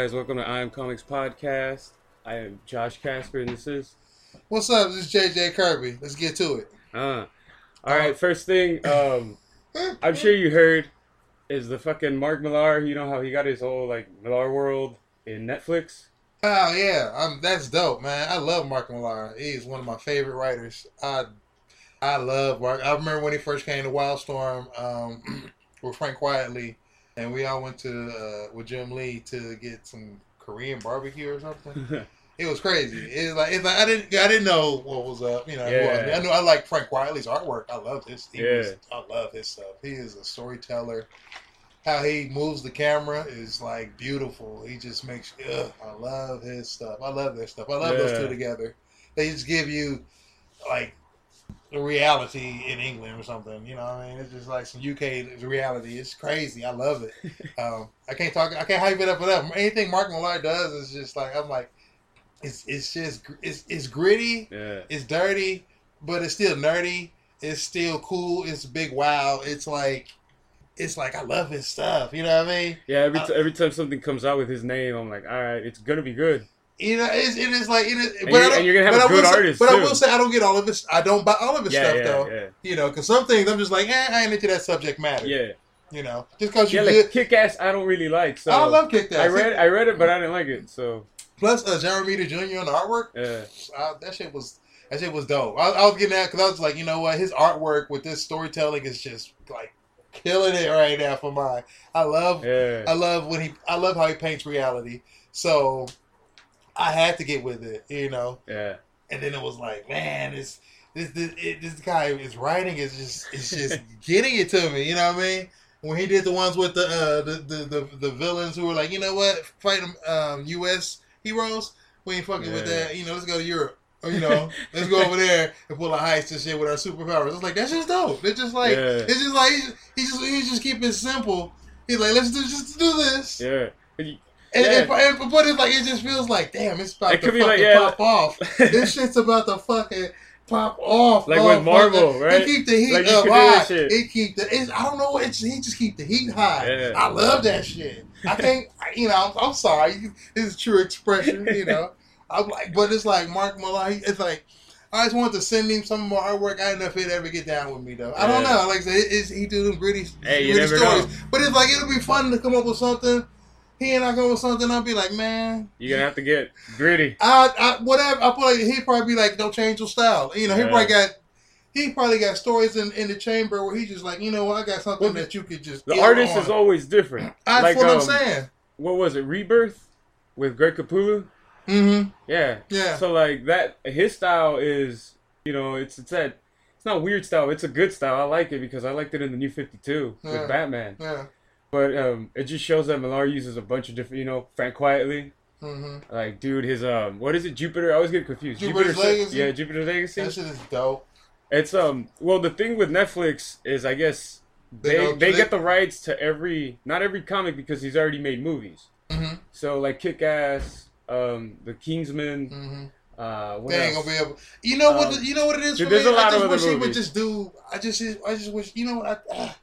Guys, welcome to I Am Comics Podcast. I am Josh Casper, and this is. What's up? This is JJ Kirby. Let's get to it. Uh, all right, first thing, um, I'm sure you heard is the fucking Mark Millar. You know how he got his whole like Millar World in Netflix. Oh yeah, um, that's dope, man. I love Mark Millar. He's one of my favorite writers. I I love Mark. I remember when he first came to Wildstorm um, with Frank Quitely, and we all went to uh, with Jim Lee to get some Korean barbecue or something. It was crazy. It's like it's like I didn't I didn't know what was up. You know, Yeah. I, I knew I like Frank Quitely's artwork. I love his. He Yeah. was, I love his stuff. He is a storyteller. How he moves the camera is like beautiful. He just makes. Ugh, I love his stuff. I love their stuff. I love those two together. They just give you like the reality in England or something. You know, what I mean, it's just like some UK reality. It's crazy. I love it. um, I can't talk. I can't hype it up enough. Anything Mark Millar does is just like I'm like, it's it's just it's it's gritty. yeah, It's dirty, but it's still nerdy. It's still cool. It's big wow. It's like, it's like I love his stuff. You know what I mean? yeah. Every Uh, t- every time something comes out with his name, I'm like, all right, it's gonna be good. You know, it's, it is like it is. And but I you're- and you're gonna have but a good say- artist, But I will say I don't get all of this. I don't buy all of his Yeah, stuff yeah, though. yeah, You know, because some things I'm just like, eh, I ain't into that subject matter. yeah. You know, just because you Yeah, like Kick Ass, I don't really like. So I love Kick Ass. I read I read it, but I didn't like it. So Plus, uh, Jeremy Jr. on the artwork. yeah, uh, that shit was that shit was dope. I, I was getting that because I was like, you know what, his artwork with this storytelling is just like killing it right now for mine. I love, yeah. I love when he, I love how he paints reality. So I had to get with it, you know. Yeah. And then it was like, man, this this this, it, this guy is writing is just it's just getting it to me. You know what I mean? When he did the ones with the uh, the, the the the villains who were like, you know what, fight um, U.S. heroes. We ain't fucking with that. You know, let's go to Europe. Or, you know, let's go over there and pull a heist and shit with our superpowers. It's like that's just dope. It's just like Yeah. it's just like he just he just, he just keep it simple. He's like, let's do just do this. Yeah. And Yeah. and, and- but it's like it just feels like damn, it's about It to fucking like, yeah, pop off. this shit's about to fucking pop off. Like with motherfucker. Marvel, right? It keep the heat Like, up could do that high. It keep the. It's, I don't know. It's he just keep the heat high. Yeah. I love that shit. I can't. You know, I'm, I'm sorry. This is true expression. You know, I'm like, but it's like Mark Millar. It's like. I just wanted to send him some more artwork. I don't know if he'd ever get down with me though. I don't Yeah. know. Like I said, it- he do them gritty, Hey, gritty stories. know. But it's like it'll be fun to come up with something. He and I up with something. I'll be like, man, You're gonna have to get gritty. I, I whatever. I feel like he'd probably be like, don't change your style. You know, he Yeah. probably got. He probably got stories in, in the chamber where he's just like, you know what, I got something Well, that you could just. The artist on. is always different. That's like, what I'm um, saying. What was it? Rebirth with Greg Capullo. Mm-hmm. Yeah. Yeah. So like that, his style is, you know, it's it's that. It's not weird style. It's a good style. I like it because I liked it in the New Fifty Two Yeah. with Batman. Yeah. But um, it just shows that Millar uses a bunch of different, you know, Frank Quitely. Mm-hmm. Like, dude, his um, what is it? Jupiter. I always get confused. Jupiter's Jupiter's Legacy? Yeah, Jupiter's Legacy. That shit is dope. It's um well the thing with Netflix is I guess They they they, get the rights to every not every comic because he's already made movies. Mm-hmm. So like Kick Ass, um, The Kingsman, Mm-hmm. uh, what They ain't else? gonna be able. You know what? Um, the- you know what it is dude, for me. there's a lot I just of wish other he would just do. I just. I just wish. You know what? I, ah.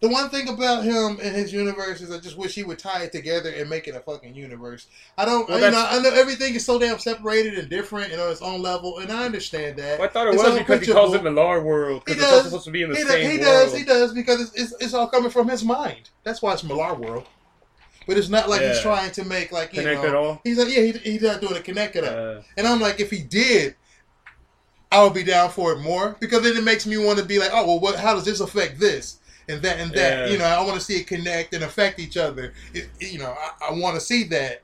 The one thing about him and his universe is I just wish he would tie it together and make it a fucking universe. I don't. Well, you know. I know everything is so damn separated and different and on its own level, and I understand that. Well, I thought it It's was because he calls it picturable. Millar World He does. supposed to be in the he, does, same he world. does. He does because it's, it's it's all coming from his mind. That's why it's Millar World. But it's not like he's trying to make like you Connect know. it all. He's like, yeah, he, he's not doing a connect it up. Uh, And I'm like, if he did, I would be down for it more because then it makes me want to be like, oh well, what? How does this affect this and that and that? Yeah. You know, I want to see it connect and affect each other. It, you know, I, I want to see that,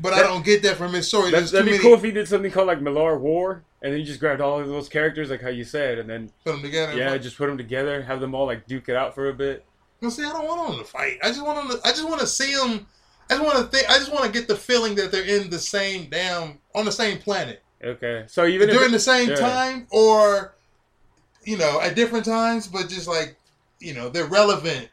but I don't get that from his story. That, that'd be many cool if he did something called like Millar War, and then he just grabbed all of those characters, like how you said, and then put them together. yeah, just put them together, have them all like duke it out for a bit. Well, see, I don't want them to fight. I just want them. To, I just want to see them. I just want to think. I just want to get the feeling that they're in the same damn on the same planet Okay, so even during it- the same yeah. time, or you know, at different times, but just like you know, they're relevant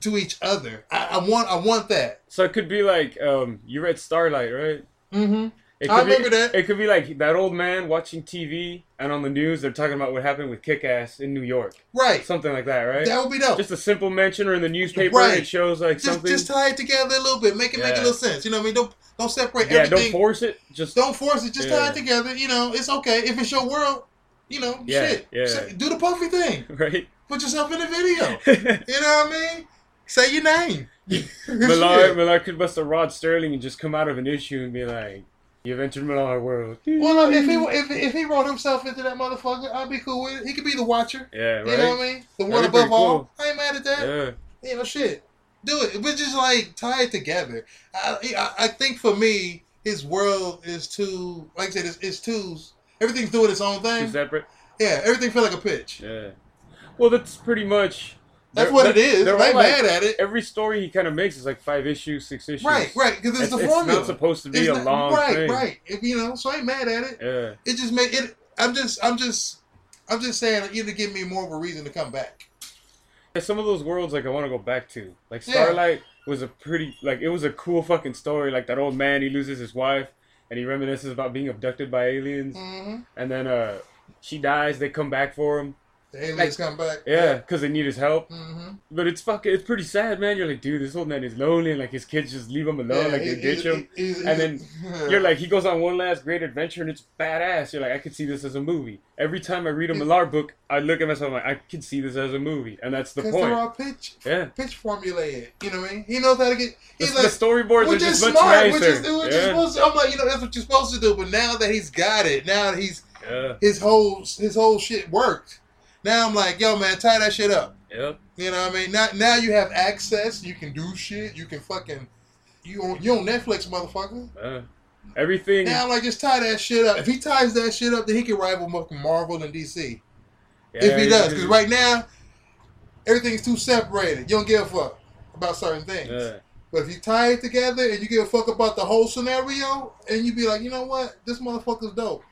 to each other. I, I want. I want that. so it could be like um, you read Starlight, right? Mm-hmm. It I could be- remember that. It could be like that old man watching TV and on the news they're talking about what happened with Kick Ass in New York. Right. Something like that, right? That would be dope. Just a simple mention or in the newspaper Right. it shows like just, something. just tie it together a little bit. Make it make a little sense. You know what I mean? Don't don't separate everything. yeah, everything. don't force it. Just Don't force it. Just tie it together. You know, it's okay if it's your world. You know, Yeah, shit. yeah. Do the puffy thing. right. Put yourself in the video. You know what I mean? Say your name. Millar, Shit. Could bust a Rod Serling and just come out of an issue and be like, "You've entered Millar world." Well, if he if, if he wrote himself into that motherfucker, I'd be cool with it. He could be the watcher. yeah, right. You know what I mean? The one above pretty all. I ain't mad at that. Yeah, You know, shit. Do it. But just like tie it together. I, I, I think for me, his world is too, like I said, it's, it's too, everything's doing its own thing. separate. Yeah, everything feel like a pitch. Yeah. Well, that's pretty much. That's what it is. they're I ain't like- mad at it. Every story he kind of makes is like five issues, six issues. Right, right, because it's, It's, the it's formula. not supposed to be It's a not- long right, thing. right. If, you know, so I ain't mad at it. Yeah. It just made it. I'm just, I'm just, I'm just saying, either give me more of a reason to come back. Yeah, Some of those worlds, like I want to go back to. Like Yeah. Starlight was a pretty, like it was a cool fucking story. Like that old man, he loses his wife, and he reminisces about being abducted by aliens, Mm-hmm. and then uh, she dies. They come back for him. The aliens come back. Yeah, because they need his help. Mm-hmm. But it's fucking, it's pretty sad, man. You're like, dude, this old man is lonely, and like his kids just leave him alone, like they ditch him. And then You're like, he goes on one last great adventure, and it's badass. You're like, I could see this as a movie. Every time I read a Millar book, I look at myself like, I could see this as a movie, and that's the because they're point. all pitch, Yeah. pitch. You know what I mean? He knows how to get. The, He's the like, storyboards are which just is much smart. nicer. Which is which is yeah. supposed to, I'm like, you know, that's what you're supposed to do. But now that he's got it, now that he's yeah. his whole his whole shit worked. Now I'm like, yo, man, tie that shit up. Yep. You know what I mean? Now, now you have access. You can do shit. You can fucking you on you on Netflix, motherfucker. Yeah. Everything. Now, I'm like, just tie that shit up. If he ties that shit up, then he can rival Marvel and DC. yeah, if he does, because right now everything's too separated. You don't give a fuck about certain things. Yeah. But if you tie it together and you give a fuck about the whole scenario, and you be like, you know what, this motherfucker's dope.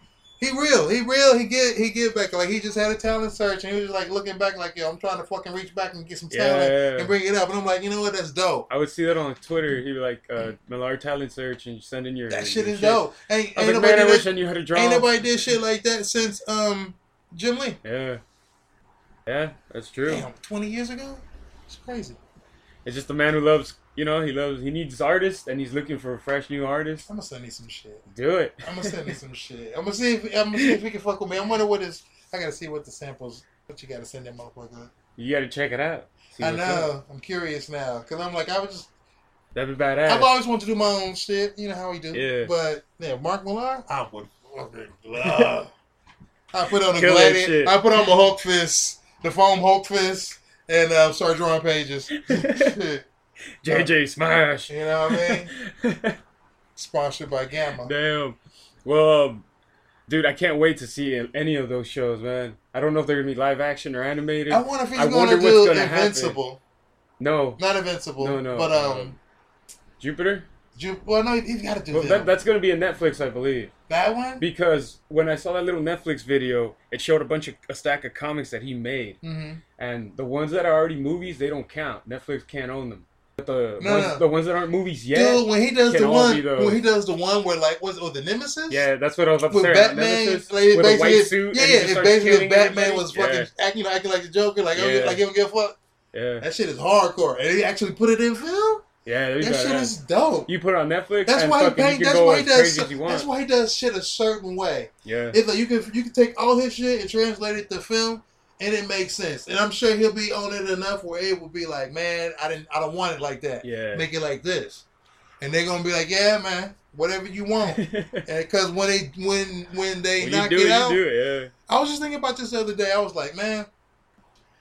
He real, he real. He get he get back like he just had a talent search and he was like looking back like yo, I'm trying to fucking reach back and get some talent Yeah. and bring it up. And I'm like, you know what, that's dope. I would see that on Twitter. He'd be like, uh, Millar talent search, and send in your. That shit your is dope. Ain't, ain't like, man, I nobody wish I knew how to draw. ain't nobody did shit like that since um Jim Lee. Yeah. Yeah, that's true. Damn, 20 years ago. It's crazy. It's just a man who loves, you know, he loves, he needs artists, and he's looking for a fresh new artist. I'm gonna send you some shit. Do it. I'm gonna send you some shit. I'm gonna see if I'm gonna see if we can fuck with me. I wonder what is. I gotta see what the samples. What you gotta send that motherfucker. You got to check it out. I know. I'm curious now because I'm like I was just. That'd be badass. I've always wanted to do my own shit. You know how we do. Yeah. But yeah, Mark Millar. I would fucking love. I put on a Kill. I put on my Hulk fist, the foam Hulk fist, and uh, start drawing pages. JJ Smash. You know what I mean? Sponsored by Gamma. Damn. Well, um, dude, I can't wait to see any of those shows, man. I don't know if they're gonna be live action or animated. I wonder if he's I gonna do gonna happen. Invincible. no, Not Invincible. No, no, But um, um, Jupiter. Ju- well, no, he's got to do Well, that. that, that's gonna be a Netflix, I believe. that one. Because when I saw that little Netflix video, it showed a bunch of a stack of comics that he made, Mm-hmm. and the ones that are already movies, they don't count. Netflix can't own them. The No, ones, no. the ones that aren't movies yet, Dude, when he does the one, those. when he does the one where like was or oh, the Nemesis. yeah, that's what I was about to With say. Batman, Nemesis, like, with a white basically- suit. Yeah, and yeah. just basically if Batman everybody. was fucking acting, you know, acting like the Joker, like, oh, Yeah. like he don't give a fuck. Yeah, That shit is hardcore, and he actually put it in film. yeah. That shit yeah. is dope. You put it on Netflix, That's and why he fucking paint, you can That's why he does. crazy as you That's why he does shit a certain way. Yeah, It's like you can you can take all his shit and translate it to film, and it makes sense. And I'm sure he'll be on it enough where it will be like, man, I didn't, I don't want it like that. yeah. Make it like this, and they're gonna be like, yeah, man, whatever you want. Because when they when when they when knock it it, out, it. I was just thinking about this the other day. I was like, man,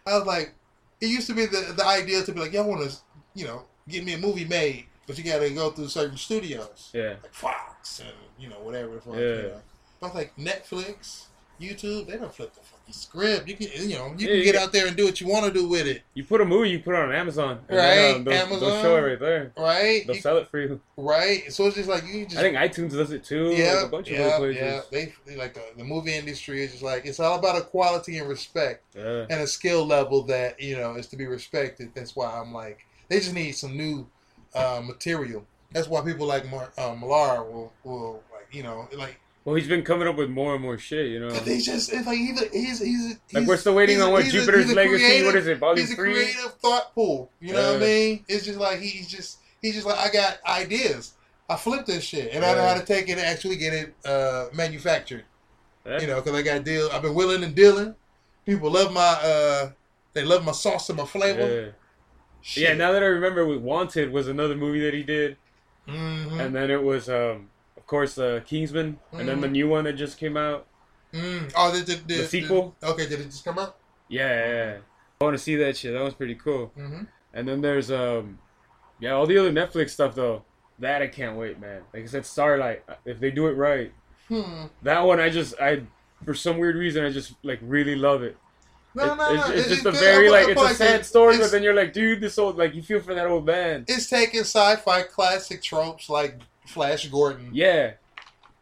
I was like, it used to be the the idea to be like, y'all want to, you know, get me a movie made, but you got to go through certain studios Yeah, yeah. like Fox and you know whatever the fuck. Yeah. You know. But like Netflix, YouTube, they don't flip the script. You can you know you Yeah, can you get can- out there and do what you want to do with it, You put a movie, you put it on Amazon, and Right, Then, um, they'll, Amazon. they'll show it right there. right? They'll You- sell it for you. right. So it's just like you just I think iTunes does it too. yeah like a bunch of places. yeah. They, they like the, the movie industry is just like it's all about equality and respect Yeah. and a skill level that you know is to be respected. That's why I'm like they just need some new uh, material. That's why people like Mar- uh, Millar will will like you know, like. Well, he's been coming up with more and more shit, you know. He's just it's like he's a, he's he's, he's like we're still waiting on what Jupiter's Legacy. Creative, what is it? Volume he's a three. creative thought pool. You know Yeah. what I mean? It's just like he's just he's just like I got ideas. I flip this shit, and I know how to take it and actually get it uh, manufactured. You know, because I got deal. I've been willing and dealing. People love my uh, they love my sauce and my flavor. Yeah. Yeah. Now that I remember, with Wanted was another movie that he did, Mhm. and then it was, um, course, uh, Kingsman, and then the Mhm. new one that just came out. Mm. Oh, the, the, the, The sequel? okay, did it just come out? Yeah, yeah. I want to see that shit. That was pretty cool. Mm-hmm. And then there's um, yeah, all the other Netflix stuff though. That I can't wait, man. Like I said, Starlight. If they do it right, Hmm. that one I just I for some weird reason I just like really love it. No, It- no, it's, no. it's it- just it- a very like it's a sad story, but then you're like, dude, this old like you feel for that old man. It's taking sci-fi classic tropes like Flash Gordon, Yeah,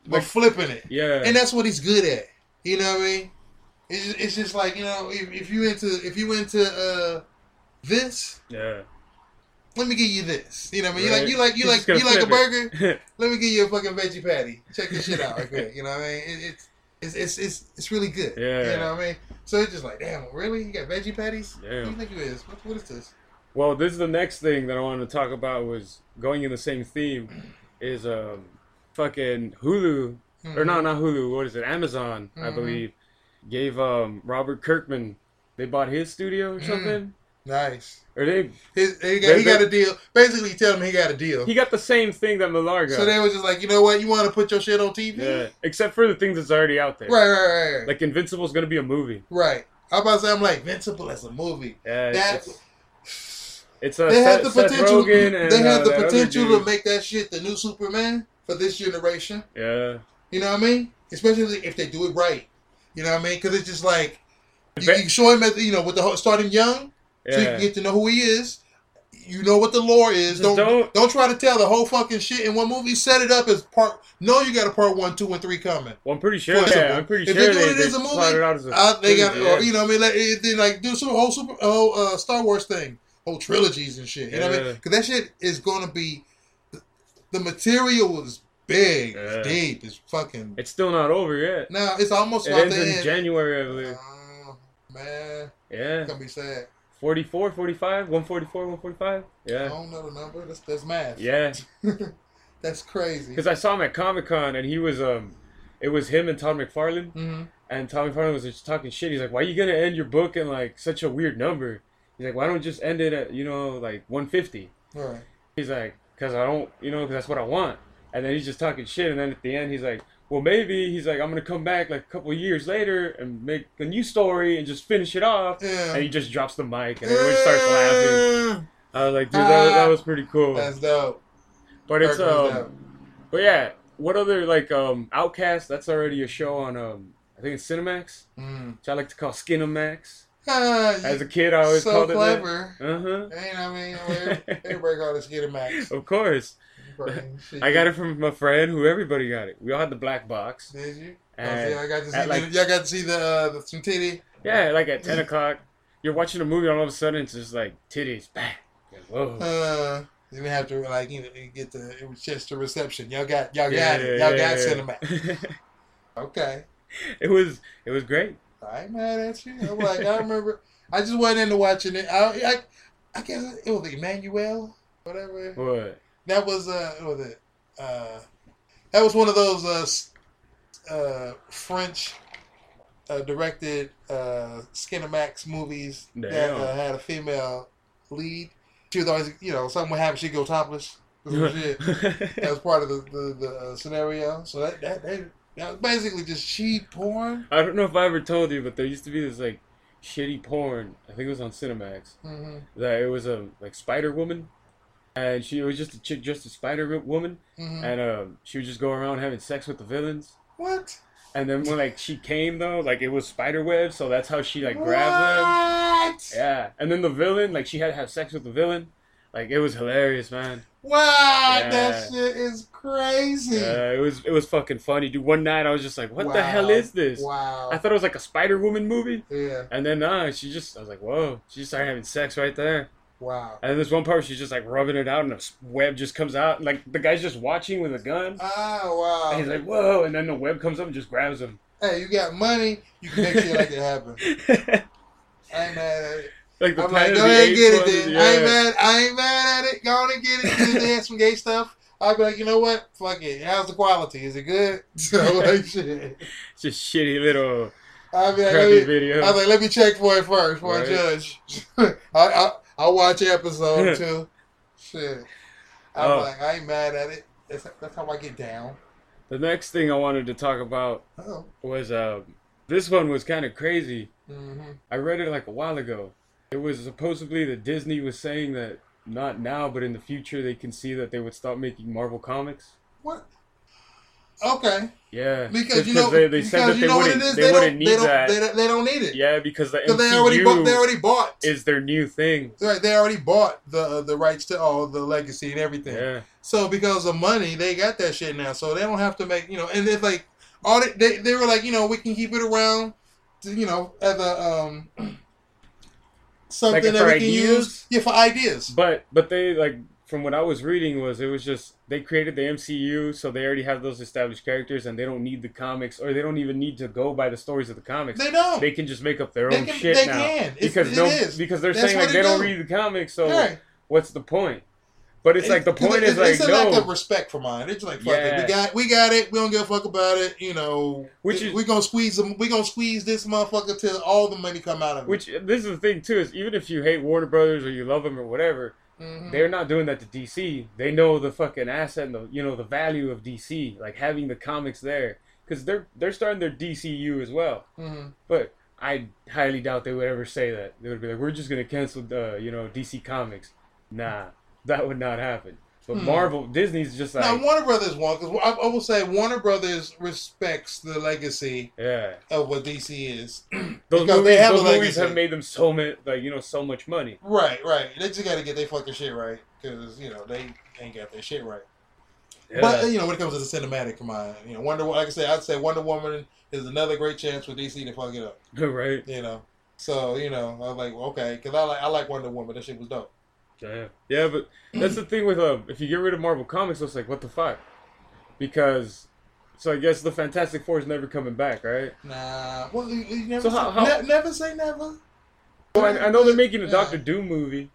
but like- flipping it, yeah, and that's what he's good at. You know what I mean? It's just, it's just like you know, if, if you into if you into uh, this, yeah. let me give you this. You know what I mean? Right. You like you He's like you like you like a flip burger. Let me give you a fucking veggie patty. Check this shit out right quick. You know what I mean? It, it's it's it's it's it's really good. Yeah. You know what I mean? So it's just like, damn, really? You got veggie patties? What do you think it is? What, what is this? Well, this is the next thing that I wanted to talk about was going in the same theme. Is um, fucking Hulu or no, not Hulu. What is it? Amazon, I Mhm. believe, gave um Robert Kirkman. They bought his studio or Mm. something, Nice. or they His, he, got, he got a deal. Basically, tell him he got a deal. he got the same thing that Millar got. So they was just like, you know what? You want to put your shit on TV? yeah, except for the things that's already out there. Right, right, right, right. Like Invincible's gonna be a movie. right. I'm about to say, I'm like, Invincible as a movie. Yeah, That it's, a they had the Seth potential. And they had uh, the potential to make that shit the new Superman for this generation. Yeah, You know what I mean? Especially if they do it right. You know what I mean? Because it's just like you, you show him at the, you know with the whole, starting young, so you can get to know who he is. You know what the lore is. Don't, don't don't- try to tell the whole fucking shit in one movie. Set it up as part. No, you got a part one, two, and three coming. Well, I'm pretty sure. Yeah, I'm pretty If sure they're they, doing it they as a movie, plot it out as a Uh, they got, trilogy, or, you know, what I mean, like, then like do some whole super, whole uh, Star Wars thing, whole trilogies and shit. You know what I mean? Because that shit is gonna be. The material is big, Yeah. it's deep, it's fucking. It's still not over yet. Now it's almost It ends in end. January, I believe. Oh, man, Yeah. it's gonna be sad. 44, 45, 144, 145. Yeah. I don't know the number. That's that's math. Yeah. that's crazy. Because I saw him at Comic Con and he was, um, it was him and Todd McFarlane. hmm And Todd McFarlane was just talking shit. He's like, why are you going to end your book in, like, such a weird number? He's like, why don't you just end it at, you know, like 150? Right. He's like, because I don't, you know, because that's what I want. And then he's just talking shit. And then at the end, he's like, well, maybe he's like, I'm going to come back like a couple years later and make a new story and just finish it off. Yeah. And he just drops the mic and everyone starts laughing. I was like, dude, that was, that was pretty cool. That's dope. But it's, Kirk um, but yeah, what other, like, um, Outcast, that's already a show on, um, I think it's Cinemax, Mm. which I like to call Skinamax. As a kid, I always so called clever. it that. Uh-huh. Ain't I mean, everybody got a max. Of course. I got it from a friend who everybody got it. We all had the black box. Did you? Oh, And see, I got to see. like- y'all got to see the, uh, the some titty. Yeah, like at 10 o'clock, you're watching a movie, and all of a sudden it's just like titties. Bang. Whoa. Uh, you didn't have to like you know get the it was just a reception. Y'all got y'all Yeah, got it. Y'all yeah, got yeah. cinema. Okay, it was it was great. I ain't mad at you. I'm like I remember. I just wasn't into watching it. I I, I guess it was Emmanuelle, whatever. What? That was uh, what was it? Uh, that was one of those uh, uh French uh, directed uh Skinamax movies that uh, had a female lead. She was always, you know, something would happen, she'd go topless. or some shit. That was part of the the, the uh, scenario. So that that, that that was basically just cheap porn. I don't know if I ever told you, but there used to be this like shitty porn. I think it was on Cinemax. hmm That it was a like Spider Woman, and she was just a chick dressed as Spider Woman, hmm and um, she would just go around having sex with the villains. What? And then when like she came though, like it was spider web, so that's how she like grabbed them. What? Yeah, and then the villain, like she had to have sex with the villain. Like it was hilarious, man. Wow, Yeah. that shit is crazy. Yeah, it was it was fucking funny, dude. One night I was just like, "What the hell is this?" Wow. I thought it was like a Spider Woman movie, yeah. and then uh, she just I was like, "Whoa!" She just started having sex right there. Wow. And then this one part, she's just like rubbing it out, and a web just comes out, and like the guy's just watching with a gun. Oh wow. And he's like, "Whoa!" And then the web comes up and just grabs him. Hey, you got money, you can make shit like it happen. I ain't mad at it. Like the I'm like, go ahead and get it then. yeah. I ain't mad. I ain't mad at it. Go on and get it. They have some gay stuff. I'll be like, you know what? Fuck it. How's the quality? Is it good? So like shit. It's just shitty little be like, crappy let me, video. I was like, let me check for it first before Right. I judge. I, I I'll watch episode two. Shit. I'm Oh. like, I ain't mad at it. That's, that's how I get down. the next thing I wanted to talk about Oh. was uh, this one was kind of crazy. Mm-hmm. I read it like a while ago. It was supposedly that Disney was saying that not now, but in the future, they can see that they would stop making Marvel comics. What? Okay. Yeah, Because you know, they, they said that they wouldn't, they, They, wouldn't don't. need They don't, that. they don't. They don't need it. yeah, because the Because they already bought. They already bought. is their new thing. Right, they already bought the the rights to all the legacy and everything. Yeah, So because of money, they got that shit now. So they don't have to make you know. And it's like all they, they they were like you know we can keep it around, to, you know, as a um something Like that we can ideas? use. Yeah, for ideas. but but they like from what I was reading was it was just they created the MCU, so they already have those established characters, and they don't need the comics, or they don't even need to go by the stories of the comics. They don't. They can just make up their They own can- shit they now can. Because no, because they're That's saying like they they don't read the comics, so Right. what's the point? But it's like the point is like it's a no, lack of respect for mine. It's like fuck it, we got we got it. We don't give a fuck about it. You know, Which is- we gonna squeeze them. We gonna squeeze this motherfucker till all the money come out of it. which this is the thing too is even if you hate Warner Brothers or you love them or whatever, Mhm. they're not doing that to DC. They know the fucking asset and the you know the value of DC, like having the comics there, because they're they're starting their DCU as well. Mhm. But I highly doubt they would ever say that. They would be like, we're just gonna cancel the you know DC Comics. Nah, that would not happen. But Hmm. Marvel, Disney's just like, now Warner Brothers won because I, I will say Warner Brothers respects the legacy yeah, of what DC is. those movies, they have those movies have made them so much like you know so much money. right, right. They just got to get their fucking shit right because you know they ain't got their shit right. Yeah. But you know when it comes to the cinematic, come on, you know Wonder like I said, I'd say Wonder Woman is another great chance for DC to fuck it up. right. You know, so you know I was like okay because I like I like Wonder Woman. That shit was dope. Yeah, yeah, but that's the thing with uh, if you get rid of Marvel Comics, it's like what the fuck, because so I guess the Fantastic Four is never coming back, right? Nah, well you, you never So say, how- how- ne- never say never. Well, I, I know they're making a Yeah. Doctor Doom movie.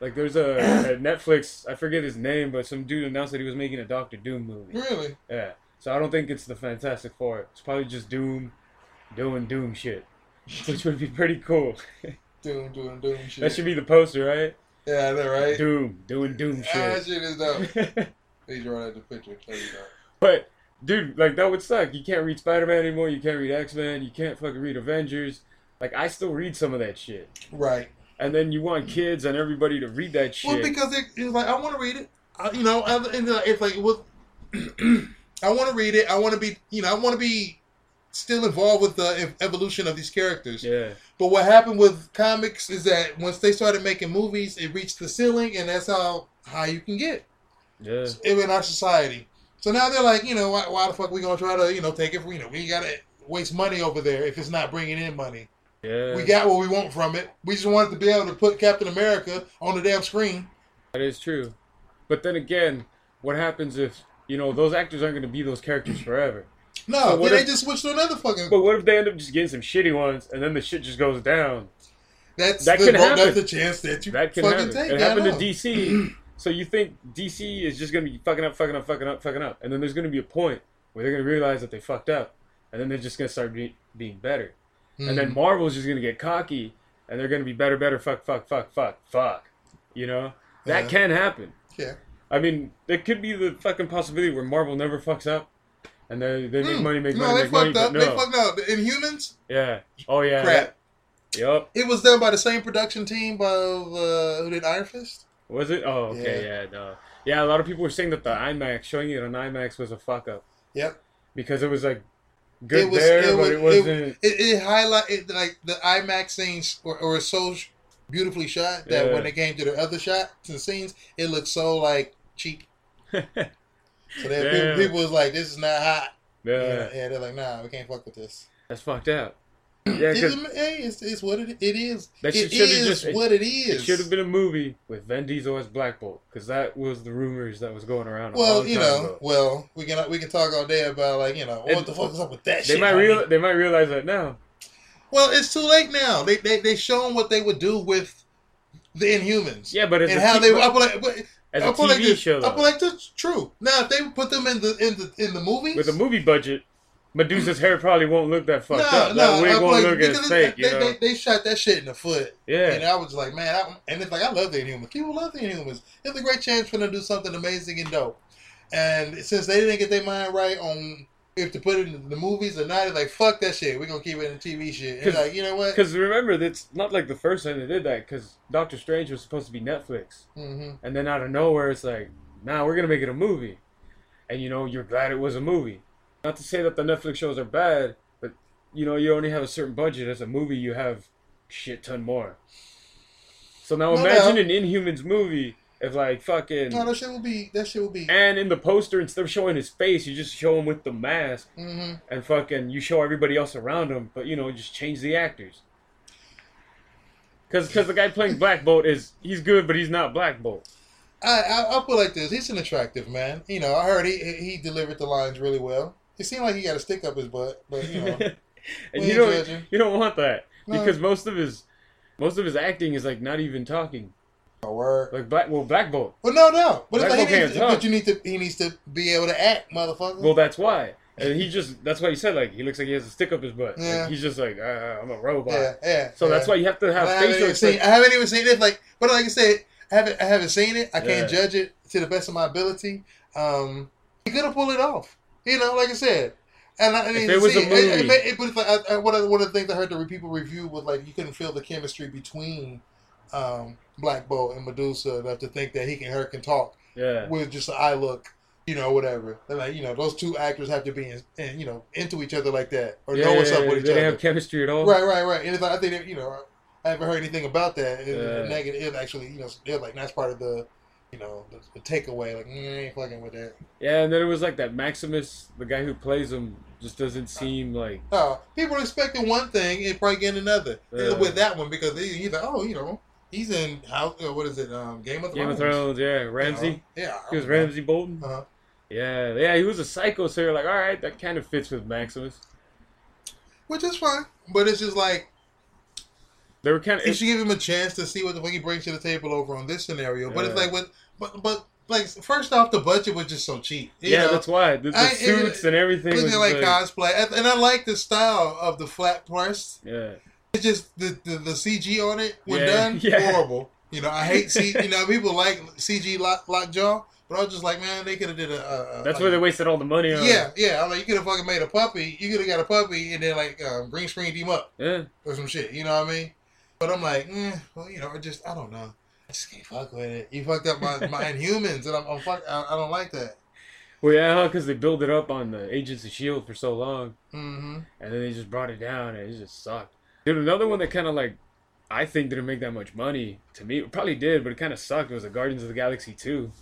Like there's a, a Netflix, I forget his name, but some dude announced that he was making a Doctor Doom movie. Really? Yeah, so I don't think it's the Fantastic Four. It's probably just Doom doing Doom shit, which would be pretty cool. doom, doing, doing shit. That should be the poster, right? Yeah, know, right? Doom doing Doom Ah, that shit. shit is dope. Draw that the picture. There you go. But dude, like that would suck. You can't read Spider Man anymore. You can't read X Men. You can't fucking read Avengers. Like I still read some of that shit. Right. And then you want kids and everybody to read that shit. Well, because it, it's like I want to read it. I, you know, and it's like with, I want to read it. I want to be, you know, I want to be still involved with the evolution of these characters. yeah, But what happened with comics is that once they started making movies, it reached the ceiling, and that's how high you can get yeah, in our society. So now they're like, you know, why, why the fuck we gonna try to, you know, take it? For, you know, we gotta waste money over there if it's not bringing in money. yeah. We got what we want from it. We just wanted to be able to put Captain America on the damn screen. that is true. But then again, what happens if you know those actors aren't going to be those characters forever? No, So what they just switched to another fucking. But what if they end up just getting some shitty ones and then the shit just goes down? That's that the, can happen. That's the chance that you That can fucking happen. take. It happened to. DC. so you think DC is just gonna be fucking up, fucking up, fucking up, fucking up, and then there's gonna be a point where they're gonna realize that they fucked up, and then they're just gonna start be- being better, and then Mhm. Marvel's just gonna get cocky, and they're gonna be better, better, fuck, fuck, fuck, fuck, fuck. You know that Yeah. can happen. Yeah. I mean, there could be the fucking possibility where Marvel never fucks up, and they they make Mm. money, make no, money, they make money. fucked up. They fucked up. Inhumans, yeah, oh yeah, crap. Yup. It was done by the same production team of uh, who did Iron Fist. Was it? Oh, okay, yeah. no. Yeah, a lot of people were saying that the IMAX, showing it on IMAX was a fuck up. Yep. Because it was like good It was- there, it but was- it wasn't. It, it highlighted like the IMAX scenes were, were so sh- beautifully shot that Yeah. when it came to the other shots and scenes, it looked so like cheap. So then people, people was like, "This is not hot." yeah, Yeah, yeah, they're like, "Nah, we can't fuck with this." that's fucked up. Yeah, It's, hey, it's, it's what it, it is. That it is just- what it it is. should have been a movie with Vin Diesel as Black Bolt because that was the rumors that was going around. Well, you know, ago. well, we can we can talk all day about like you know And what the fuck is up with that they shit. might real they might realize that now. Well, it's too late now. They they they shown what they would do with the Inhumans. Yeah, but and how they. Like, but, as I a TV like this, show, I feel like that's true. Now, if they put them in the in the in the movies, with a movie budget, Medusa's hair probably won't look that fucked no, up. no, That wig I feel won't like look as fake. they, You know? they, they shot that shit in the foot. yeah. And I was like, man, I, and it's like I love the Inhumans. People love the Inhumans. It's a great chance for them to do something amazing and dope. And since they didn't get their mind right on if to put it in the movies or not, it's like fuck that shit. We're gonna keep it in the TV shit. 'Cause- like, you know what? Because remember, that's not like the first time they did that. Because Doctor Strange was supposed to be Netflix, hmm and then out of nowhere, it's like, nah, we're gonna make it a movie. And you know, you're glad it was a movie. Not to say that the Netflix shows are bad, but you know, you only have a certain budget. As a movie, you have shit ton more. So now No imagine doubt. an Inhumans movie if like fucking. No, that shit will be. That shit will be. and in the poster, instead of showing his face, you just show him with the mask, hmm and fucking you show everybody else around him, but you know, just change the actors. Cause, Cause the guy playing Black Bolt is he's good, but he's not Black Bolt. I, I I'll put it like this. He's an attractive man. You know, I heard he he delivered the lines really well. It seemed like he got a stick up his butt, but you know, and you don't judging. you don't want that No. because most of his most of his acting is like not even talking. A word. Like Black well Black Bolt. Well, no, no. But Black like he needs, but you need to. He needs to be able to act, motherfucker. Well, that's why. And he just that's why he said like he looks like he has a stick up his butt. Like, he's just like uh, I'm a robot. yeah, yeah. So yeah. that's why you have to have I facial seen, I haven't even seen it. Like, but like I said, I haven't. I haven't seen it. I can't Yeah. judge it to the best of my ability. Um, he could have pulled it off. You know, like I said. And I, I mean, it was see, a movie- it, it, it, but like, I, I, one, of, the- one of the things I heard the people review was like you couldn't feel the chemistry between um, Black Bolt and Medusa enough to think that he and her can talk Yeah. with just an eye look, you know, whatever. They're like, you know, those two actors have to be, in, in, you know, into each other like that or yeah, know what's yeah, up with each didn't other. have chemistry at all. Right, right, right. And like, I think you know, I haven't heard anything about that. It, Yeah. Negative. It actually, you know, they're like that's part of the, you know, the, the takeaway. Like, mm, I ain't fucking with that. Yeah, and then it was like that Maximus, the guy who plays him, just doesn't seem like Oh, people are expecting one thing and probably getting another with that one because they either oh, you know, he's in how uh, what is it? Um, Game of Thrones. Game of Thrones. Yeah, Ramsay. You? Yeah, He was Ramsay Bolton. Uh-huh. Yeah, yeah, he was a psycho. So you're like, all right, that kind of fits with Maximus. Which is fine, but it's just like They were kind you of. should give him a chance to see what the fuck he brings to the table over on this scenario. But it's Yeah. like with but but like first off, the budget was just so cheap. You Yeah, know? that's why the, the I- suits and everything was like like, cosplay, and, and I like the style of the flat press. yeah, It's just the, the the CG on it when Yeah, done yeah. horrible. You know, I hate C. You know, people like CG lock, lockjaw, but I was just like, man, they could have did a. a, a that's like, where they wasted all the money on. Yeah, yeah. I'm like, you could have fucking made a puppy. You could have got a puppy and then like um, green screened him up yeah. or some shit. You know what I mean? But I'm like, mm, well, you know, I just I don't know. I just can't fuck with it. You fucked up my my Inhumans, and I'm, I'm fuck. I, I don't like that. Well, yeah, because they built it up on the Agents of Shield for so long, hmm and then they just brought it down, and it just sucked. Dude, another one that kind of like, I think didn't make that much money to me. It probably did, but it kind of sucked. It was the Guardians of the Galaxy two.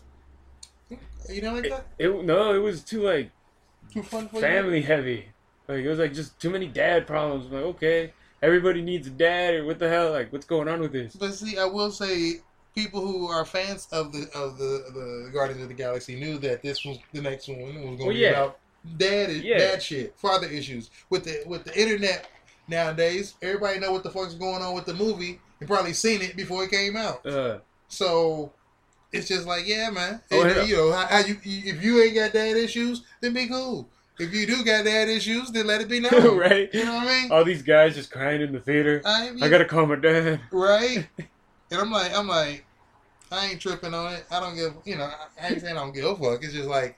You don't like It, that? it no, it was too like Too fun for you? family heavy. Like it was like just too many dad problems. I'm like okay, everybody needs a dad, or what the hell? Like what's going on with this? But see, I will say, people who are fans of the of the the Guardians of the Galaxy knew that this was the next one was going to Well, be yeah. about dad Yeah. dad shit, father issues with the with the internet nowadays. Everybody know what the fuck's going on with the movie and probably seen it before it came out. Uh, So it's just like, yeah, man. Oh, And, yeah. You know, how, how you if you ain't got dad issues, then be cool. If you do got dad issues, then let it be known. right? You know what I mean? All these guys just crying in the theater. I, I gotta call my dad. right? And I'm like, I'm like, I ain't tripping on it. I don't give, you know, I ain't saying I don't give a fuck. It's just like,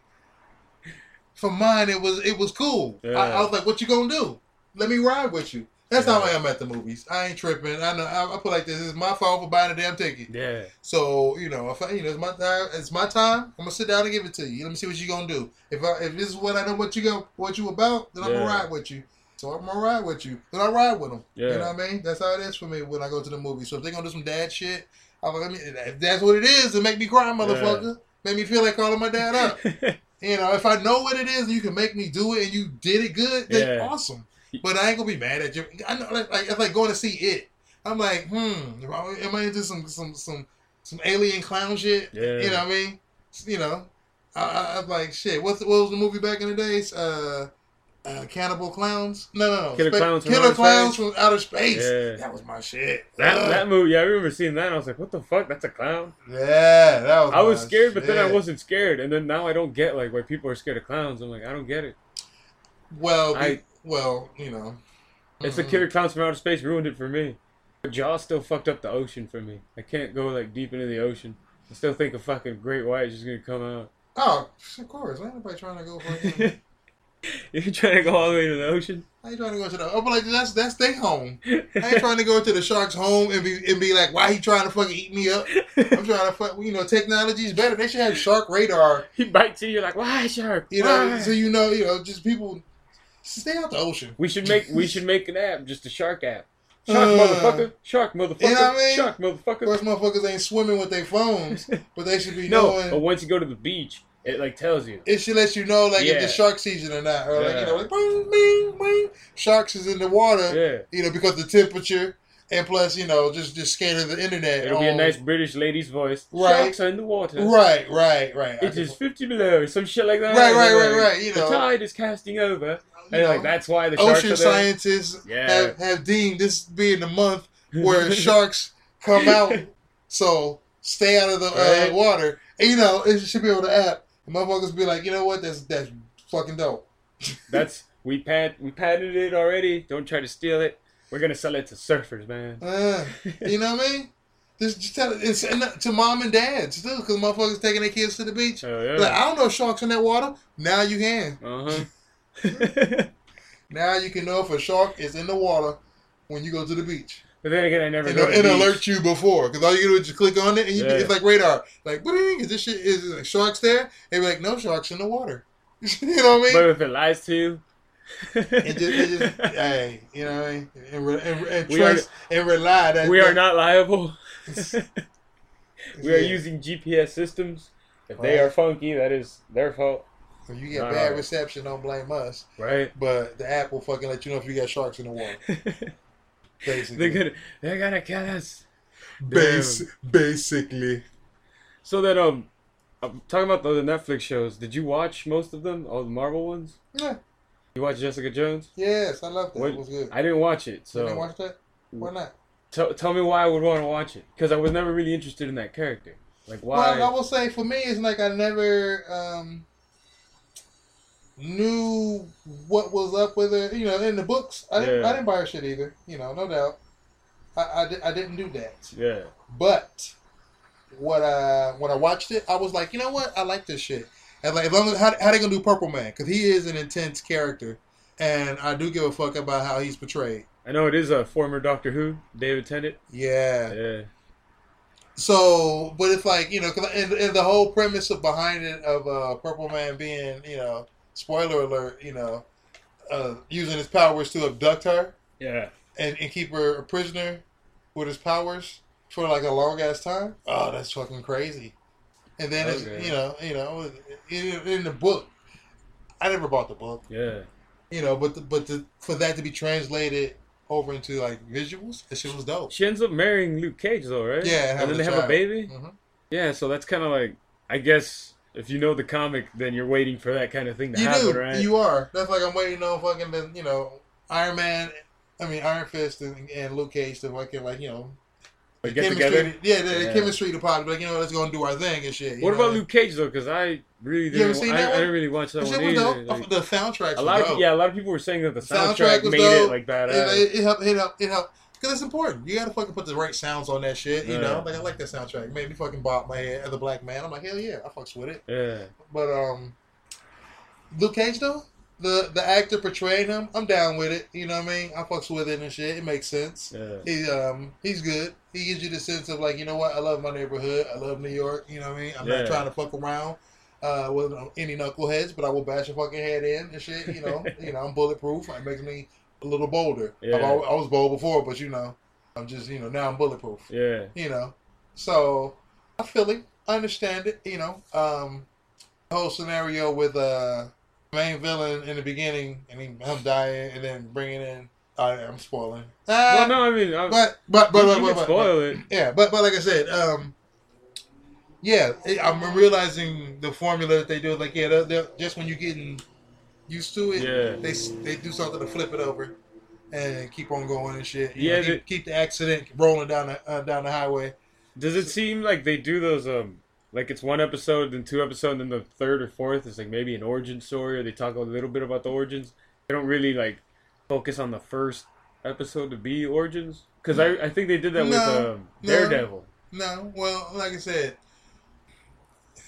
for mine, it was it was cool. I, I was like, what you gonna do? Let me ride with you. That's how I am at the movies. I ain't tripping. I know. I, I put like this. It's my fault for buying a damn ticket. Yeah. So you know, if I, you know, it's my time. It's my time. I'm gonna sit down and give it to you. Let me see what you gonna do. If I, if this is what I know what you go, what you about, then I'm gonna ride with you. So I'm gonna ride with you. Then I ride with them. Yeah. You know what I mean? That's how it is for me when I go to the movie. So if they're gonna do some dad shit, I'm like, let me, if that's what it is, it make me cry, motherfucker. Make me feel like calling my dad up. you know, if I know what it is, and you can make me do it, and you did it good. Then Yeah. awesome. but I ain't gonna be mad at you. I know, like, like it's like going to see it. I'm like, hmm, am I into some some some some alien clown shit? Yeah. You know what I mean? You know, I, I, I'm like, shit. What's what was the movie back in the days? Uh, uh, Cannibal Clowns? No, no, no. Killer Spa- Clowns from Killer Outer Clowns Space? from Outer Space. Yeah. That was my shit. That Ugh. that movie, yeah, I remember seeing that. and I was like, "What the fuck? That's a clown." Yeah, that was. I was scared, but then I wasn't scared. And then now I don't get like why people are scared of clowns. I'm like, I don't get it. Well, I- well, you know. It's the Mhm. killer clowns from outer space ruined it for me. But Jaws still fucked up the ocean for me. I can't go like deep into the ocean. I still think a fucking great white is just gonna come out. Oh, of course. Ain't nobody trying to go for You're trying to go all the way to the ocean? I ain't trying to go to the. I'm like, that's that's their home. I ain't trying to go to the shark's home and be and be like, why he trying to fucking eat me up? I'm trying to fuck. You know, technology is better. They should have shark radar. he bites you. You're like, why shark? You know, Why?" so you know, you know, just people stay out the ocean. we should make we should make an app, just a shark app. Shark Uh, motherfucker, shark motherfucker, You know what I mean? shark Of motherfucker. course, motherfuckers ain't swimming with their phones, but they should be No, knowing. but once you go to the beach, it like tells you. It should let you know, like, if the shark season or not, or like, you know, like, bing, bing, bing. Sharks is in the water, Yeah, you know, because the temperature, and plus, you know, just just scanning the internet. it'll be a nice British lady's voice. Right. Sharks are in the water. Right, right, right. I It can- is 50 below, some shit like that. Right, right, right, right, you know, the tide is casting over. And like that's why the ocean scientists Yeah. have, have deemed this being the month where sharks come out. So stay out of the Right. uh, water. And, you know, it should be on the app. And motherfuckers be like, you know what? That's that's fucking dope. That's we pat we patented it already. Don't try to steal it. We're gonna sell it to surfers, man. Uh, you know what I mean? Just, just tell it it's, and to mom and dads too, because motherfuckers taking their kids to the beach. Oh yeah. Like, I don't know sharks in that water. Now you can. Uh huh. Now you can know if a shark is in the water when you go to the beach. but then again, I never and, and alert you before. Because all you do is just click on it, and you, Yeah. it's like radar. Like, "Bling, is this shit is like sharks there? And be like, no sharks in the water. you know what I mean? But if it lies to you, It just, it just, hey, you know what I mean? And, re, and, and We are- and rely that we are that- not liable. we are using GPS systems. If they are funky, that is their fault, When you get bad reception, don't blame us. right? But the app will fucking let you know if you got sharks in the water. Basically, they're gonna they're gonna kill us. Bas- basically. So that um, I'm talking about the Netflix shows. Did you watch most of them? All the Marvel ones? Yeah. You watched Jessica Jones? Yes, I love that. What- It was good. I didn't watch it, you so didn't watch that? Why not? tell tell me why I would want to watch it. Because I was never really interested in that character. Like why? Well, I will say for me, it's like I never um, knew what was up with her. You know, in the books, I didn't. Yeah. I didn't buy her shit either. You know, no doubt. I I, di- I didn't do that. yeah, But what I when I watched it, I was like, you know what? I like this shit. And like, as long as how, how they gonna do Purple Man? Because he is an intense character, and I do give a fuck about how he's portrayed. I know it is a former Doctor Who, David Tennant. Yeah. Yeah, So, but it's like you know, 'cause- and, and the whole premise of behind it of uh, Purple Man being, you know, spoiler alert, you know, uh, using his powers to abduct her yeah. and, and keep her a prisoner with his powers for like a long ass time. Oh, that's fucking crazy. And then it's, you know, you know, in, in the book, I never bought the book, Yeah, you know, but the, but the, for that to be translated over into like visuals, that shit was dope. she ends up marrying Luke Cage though, right? Yeah, and having then they a have a child. baby. Mhm. Yeah, so that's kind of like, I guess if you know the comic, then you're waiting for that kind of thing to You happen, do. right? You are. That's like I'm waiting on fucking the, you know Iron Man. I mean Iron Fist and, and Luke Cage to fucking like you know Like, get chemistry. together. Yeah, the, the Yeah. chemistry department. Like you know let's go and do our thing and shit. What know? about Luke Cage though? Because I really didn't. I, I didn't really watch that That one either. Like, the soundtrack. a lot of yeah, a lot of people were saying that the Soundtrack soundtrack, made dope. it like It, badass. it, it helped. It helped. It helped. Cause it's important. You gotta fucking put the right sounds on that shit. You Yeah. know, like I like that soundtrack. It made me fucking bop my head as a black man. I'm like, hell yeah, I fucks with it. yeah, But um, Luke Cage though, the the actor portraying him, I'm down with it. You know what I mean? I fucks with it and shit. It makes sense. yeah, He um he's good. He gives you the sense of like, you know what? I love my neighborhood. I love New York. You know what I mean? I'm Yeah. not trying to fuck around uh with any knuckleheads, but I will bash your fucking head in and shit. You know, you know I'm bulletproof. It makes me a little bolder. Yeah. I've I was bold before, but you know, I'm just you know now I'm bulletproof yeah. you know. So I feel it. I understand it. You know, um, the whole scenario with uh main villain in the beginning, and him dying, and then bringing in. I'm spoiling. Uh, well, no, I mean, I'm, but but but, but, but, but spoil it. Yeah, but but like I said, um, yeah, I'm realizing the formula that they do. Like, yeah, they're, they're, just when you're getting used to it, yeah. they they do something to flip it over and keep on going and shit. You yeah, know, keep, keep, the accident rolling down the uh, down the highway. Does it seem like they do those um like it's one episode, then two episodes, and then the third or fourth is like maybe an origin story, or they talk a little bit about the origins. They don't really like focus on the first episode to be origins because I I think they did that no, with um, Daredevil. No, no, well, like I said,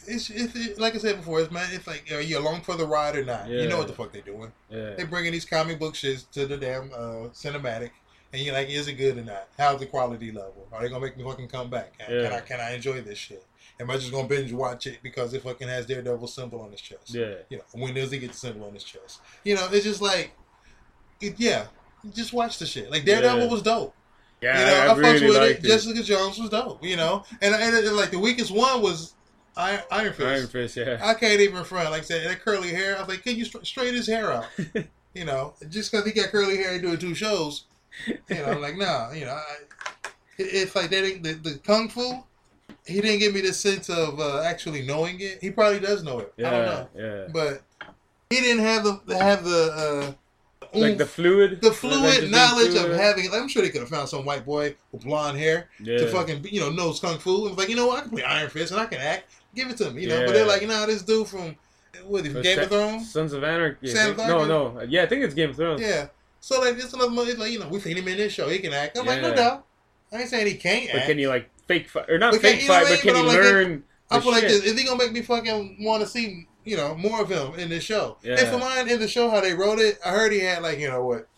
it's, it's it, like I said before, it's man, it's like are you along for the ride or not? Yeah. You know what the fuck they doing? Yeah. They bringing these comic book shits to the damn uh, cinematic, and you're like, is it good or not? How's the quality level? Are they gonna make me fucking come back? Can, yeah. can I can I enjoy this shit? Am I just gonna binge watch it because it fucking has Daredevil symbol on his chest? Yeah. You know, when does he get the symbol on his chest? You know, it's just like, it, yeah, just watch the shit. Like Daredevil yeah. was dope. Yeah, you know, I, I, I really with it. it. Jessica Jones was dope. You know, and, and, and like the weakest one was Iron, Iron Fist. Iron Fist, yeah. I can't even front. Like I said, that curly hair. I was like, can you straighten his hair out? you know, just because he got curly hair and doing two shows. You know, I'm like, nah. You know, I, it's like that. The, the kung fu. He didn't give me the sense of uh, actually knowing it. He probably does know it. Yeah, I don't know. Yeah. But he didn't have the have the. Uh, like the fluid, the fluid knowledge fluid. of having. I'm sure they could have found some white boy with blonde hair yeah. to fucking you know knows kung fu and was like, you know what, I can play Iron Fist and I can act. Give it to me, you know. Yeah. But they're like, you know, this dude from what is Game Sa- of Thrones, Sons of Anarchy. No, no, yeah, I think it's Game of Thrones. Yeah. So like this another it's like you know we've seen him in this show. He can act. I'm yeah. like no doubt. I ain't saying he can't but act. can he like fake fight or not but fake fight? But can he like, learn? I feel like this, is he gonna make me fucking want to see you know more of him in this show? Yeah. And for mine in the show how they wrote it, I heard he had like you know what,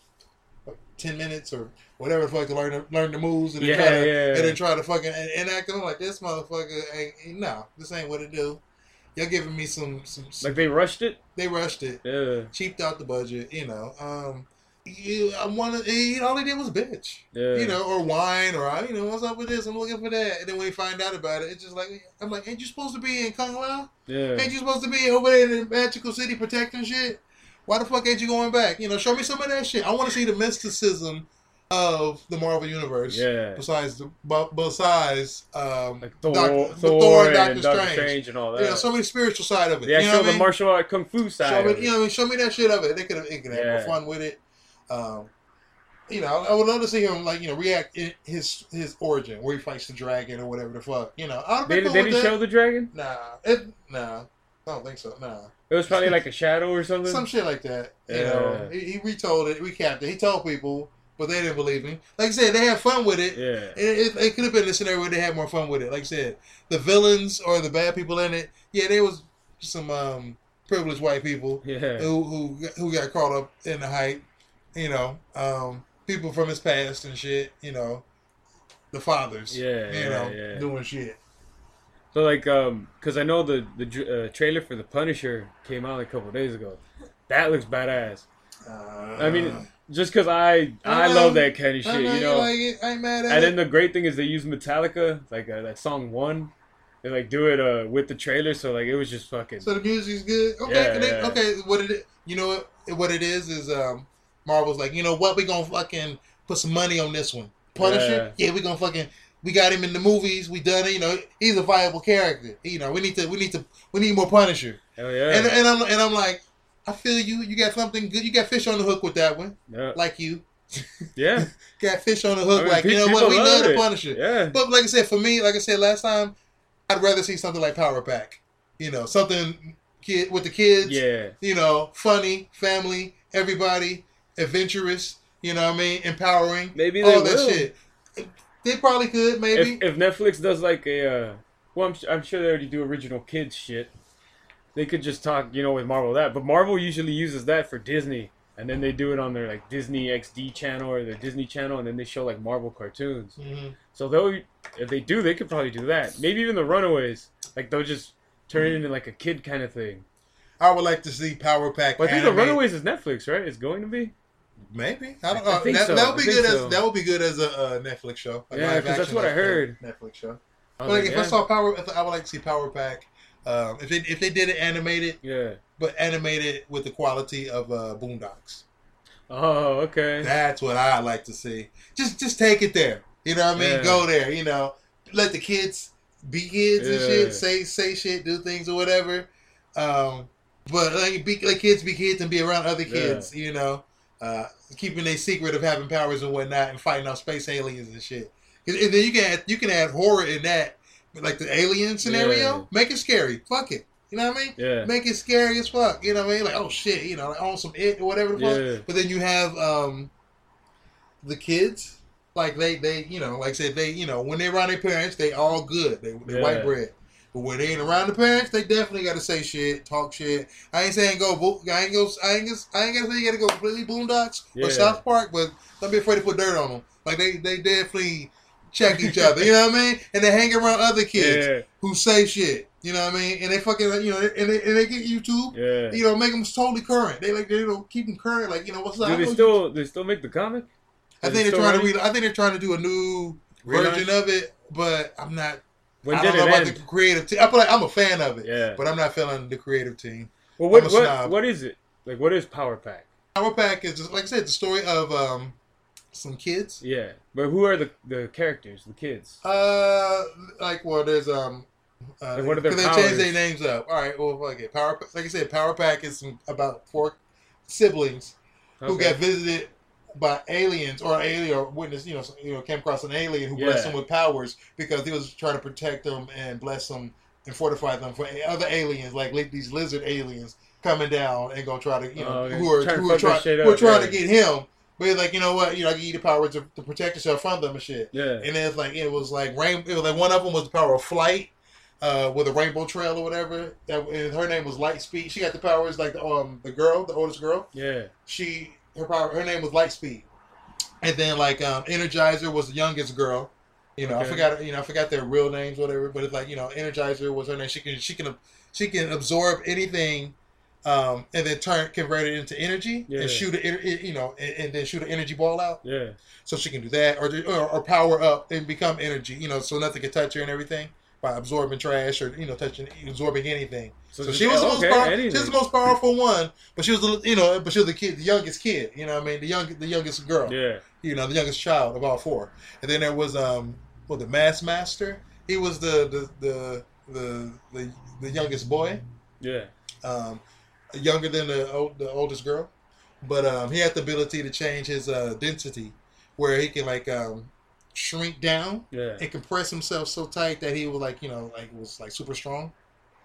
ten minutes or whatever the fuck to learn to learn the moves and then, yeah, try, to, yeah. and then try to fucking enact them. like this motherfucker ain't no, this ain't what it do. You're giving me some, some, like they rushed it. They rushed it. Yeah, cheaped out the budget. You know, um, you, I want to. All he did was bitch. Yeah. You know, or whine, or I you know, what's up with this? I'm looking for that. And then when you find out about it, it's just like I'm like, ain't you supposed to be in K'un-Lun? Yeah. Ain't you supposed to be over there in the magical city protecting shit? Why the fuck ain't you going back? You know, show me some of that shit. I want to see the mysticism of the Marvel universe. Yeah. Besides the besides um, like Thor, Thor, Thor, and Doctor, Strange. Strange. and all that. You know, so many spiritual side of it. Yeah, you know show the mean? martial art kung fu side. Show me, you know, I mean, show me that shit of it. They could have, they could have yeah. fun with it. Um, you know, I would love to see him like you know react his his origin where he fights the dragon or whatever the fuck. You know, they, cool did he show the dragon? Nah, it, nah, I don't think so. Nah. It was probably like a shadow or something. Some shit like that. You know, he, he retold it, recapped it. He told people but they didn't believe me. Like I said, they had fun with it. Yeah. It, it, it could have been a scenario where they had more fun with it. Like I said, the villains or the bad people in it, yeah, there was some um, privileged white people yeah. who who who got caught up in the hype. You know, um, people from his past and shit. You know, the fathers. Yeah. You know, yeah. doing shit. So like, um, because I know the the uh, trailer for the Punisher came out a couple days ago. That looks badass. Uh, I mean, just because I I, I love that kind of shit, you know. Like I ain't mad at and it. then the great thing is they use Metallica, like uh, that song one. They like do it uh, with the trailer, so like it was just fucking. So the music's good. Okay, yeah, they, yeah. okay. What it you know what what it is is um Marvel's like you know what we gonna fucking put some money on this one. Punisher, yeah, yeah we gonna fucking we got him in the movies. We done it. You know, he's a viable character. You know, we need to we need to we need more Punisher. Hell yeah. And and I'm and I'm like, I feel you. You got something good. You got fish on the hook with that one. Yeah. Like you. Yeah. got fish on the hook. I mean, like, you know what? We love the Punisher. Yeah. But like I said, for me, like I said last time, I'd rather see something like Power Pack. You know, something kid with the kids. Yeah. You know, funny, family, everybody, adventurous. You know what I mean? Empowering. Maybe they all will. that shit. They probably could, maybe. If, if Netflix does like a, uh, well, I'm, I'm sure they already do original kids shit they could just talk, you know, with Marvel that. But Marvel usually uses that for Disney, and then they do it on their like Disney XD channel or their Disney channel, and then they show like Marvel cartoons. Mm-hmm. So they'll, if they do, they could probably do that. Maybe even the Runaways, like they'll just turn it into like a kid kind of thing. I would like to see Power Pack. But I think the Runaways is Netflix, right? It's going to be. Maybe I don't know. I that, so. that would be good so. as that would be good as a uh, Netflix show. yeah, because that's what I heard. Netflix show. But like, if yeah. I saw Power, I would like to see Power Pack um, if they if they did it animated, yeah. but animated with the quality of uh, Boondocks. Oh, okay. That's what I like to see. Just just take it there. You know what I mean? Yeah. Go there. You know, let the kids be kids and shit. Say say shit, do things or whatever. Um, but like be like kids be kids and be around other kids. You know, uh, keeping a secret of having powers and whatnot and fighting off space aliens and shit. And and then you can add, you can add horror in that, like the alien scenario. Yeah. Make it scary. Fuck it. You know what I mean? Yeah. Make it scary as fuck. You know what I mean? Like, oh shit, you know, like on some it or whatever the fuck. Yeah. But then you have um the kids, like they they you know, like I said, they you know, when they're around their parents, they all good. They they Yeah. white bread. But when they ain't around the parents, they definitely got to say shit, talk shit. I ain't saying go. bo- I ain't go. I ain't. Gonna, I ain't gonna say you got to go completely Boondocks Yeah. or South Park, but don't be afraid to put dirt on them. Like they they definitely check each other. You know what I mean? And they hang around other kids Yeah. who say shit. You know what I mean? And they fucking you know, and they, and they get YouTube Yeah. you know, make them totally current. They like they know keep them current. Like you know what's up? Do they still they still make the comic? I think they're trying to read. I think they're trying to do a new version of it, but I'm not. When I don't know about end? the creative team. I feel like I'm a fan of it, Yeah. but I'm not feeling the creative team. Well, what what what is it? Like, what is Power Pack? Power Pack is just like I said, the story of um some kids. Yeah, but who are the the characters? The kids. Uh, like well, there's um. Uh, Like, what are their they changed their names up. All right, well, it. Power, like I said, Power Pack is some, about four siblings who Okay. got visited by aliens or alien or witnessed, you know, you know, came across an alien who blessed them with powers because he was trying to protect them and bless them and fortify them for other aliens, like these lizard aliens coming down and gonna try to, you know, Oh, okay. who are Trying to who are fuck trying, that shit who are trying yeah. to get him. But like, you know what, you know, I give you the power to, to protect yourself from them and shit. Yeah. And then it's like it was like rain. It was like one of them was the power of flight, uh, with a rainbow trail or whatever. That, and her name was Lightspeed. She got the powers like the um the girl, the oldest girl Yeah. she her power her name was Lightspeed, and then like um, Energizer was the youngest girl. You know, I forgot you know I forgot their real names, whatever. But it's like you know Energizer was her name. She can she can she can absorb anything, um, and then turn convert it into energy Yeah. and shoot it. You know, and, and then shoot an energy ball out. Yeah. So she can do that, or, or or power up and become energy. You know, so nothing can touch her and everything by absorbing trash or you know touching absorbing anything. So, just- she was the okay, most powerful. She was the most powerful one, but she was the you know, but she was the kid, the youngest kid. You know, what I mean, the young, the youngest girl. Yeah. You know, the youngest child of all four. And then there was um, what the Mass Master. He was the the the the the, the youngest boy, Yeah. um, younger than the old, the oldest girl, but um, he had the ability to change his uh, density, where he can like um, shrink down Yeah. and compress himself so tight that he was like you know like was like super strong.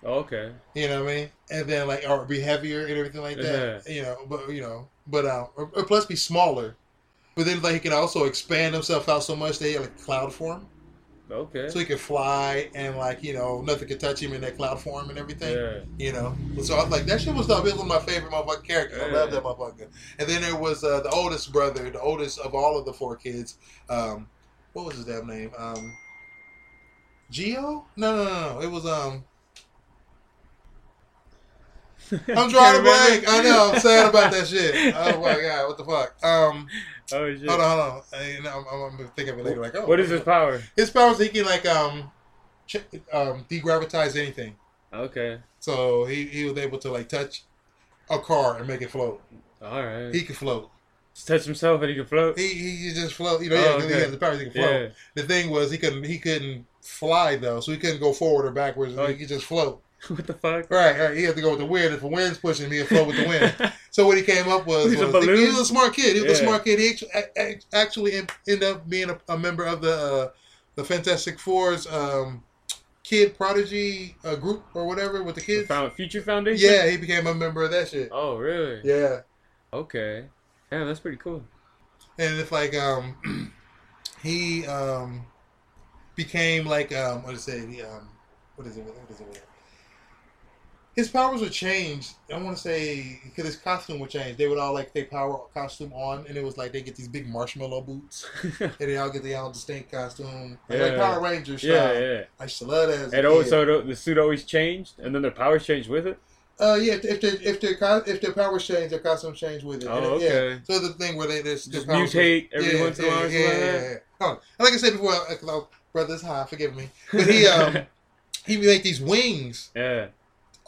Okay. You know what I mean? And then like or be heavier and everything like that. You know, but you know, but um, or, or plus be smaller. But then like he can also expand himself out so much that he had like cloud form, Okay. so he could fly and like you know nothing could touch him in that cloud form and everything. Yeah. You know, so I was like that shit was dope. It was one of my favorite motherfucking characters. I love that motherfucker. And then there was uh, the oldest brother, the oldest of all of the four kids. Um, what was his damn name? Um, Geo? No, no, no, no. It was um. I'm drawing a blank. I know. I'm sad about that shit. Oh my god, what the fuck? Um, Oh shit. hold on, hold on. I, I'm, I'm, I'm gonna think of it later. Like, oh, What is his power? His power is he can like um, ch- um, degravitize anything. Okay. So he, he was able to like touch a car and make it float. All right. He could float. Just touch himself and he can float. He he just float. You know, Oh, yeah, 'cause he has the power. He can float. Yeah. The thing was he couldn't he couldn't fly though, so he couldn't go forward or backwards. Oh. He could just float. what the fuck? Right, right. He had to go with the wind. If the wind's pushing me, he'd float with the wind. So what he came up was, a was balloon? he was a smart kid. He was a smart kid. He actu- a- a- actually ended up being a, a member of the uh, the Fantastic Four's um, kid prodigy uh, group or whatever with the The kids. Found Future Foundation. Yeah, he became a member of that shit. Oh really? Yeah, Okay. Yeah, that's pretty cool. and if like um, he um, became like um, what is it? The, um, what is it? What is it? What is it? His powers would change. I want to say because his costume would change. They would all like their power costume on, and it was like they get these big marshmallow boots, and they all get their own distinct costume, like, like Power Rangers style. yeah, yeah. I used to love that. And kid. the, the suit always changed, and then their powers changed with it. Uh, yeah, if if their if their if their powers change, their costumes change with it. Oh, And, okay. Yeah. So the thing where they just, Just mutate every yeah, once in a while. Yeah, yeah, yeah, yeah. Oh, and like I said before, like, brothers, hi, forgive me, but he um he made these wings Yeah.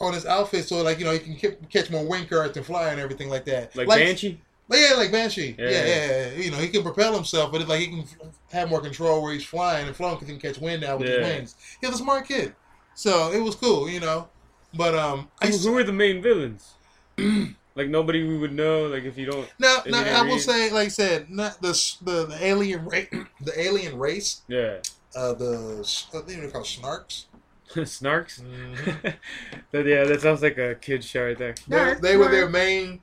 On his outfit so like you know he can k- catch more wind currents and fly and everything like that. Like, Banshee. But yeah, like Banshee. Yeah. Yeah. Yeah, yeah, You know, he can propel himself, but it's like he can f- have more control where he's flying and flowing because he can catch wind now with his wings. He's a smart kid, so it was cool, you know. But um, Who, who are the main villains? like nobody we would know. Like if you don't. you now didn't I will read- say, like I said, not the the, the alien race, the alien race, Yeah. uh, the I think they're called snarks. Snarks. Mm-hmm. That- yeah, that sounds like a kid show right there. They, they were their main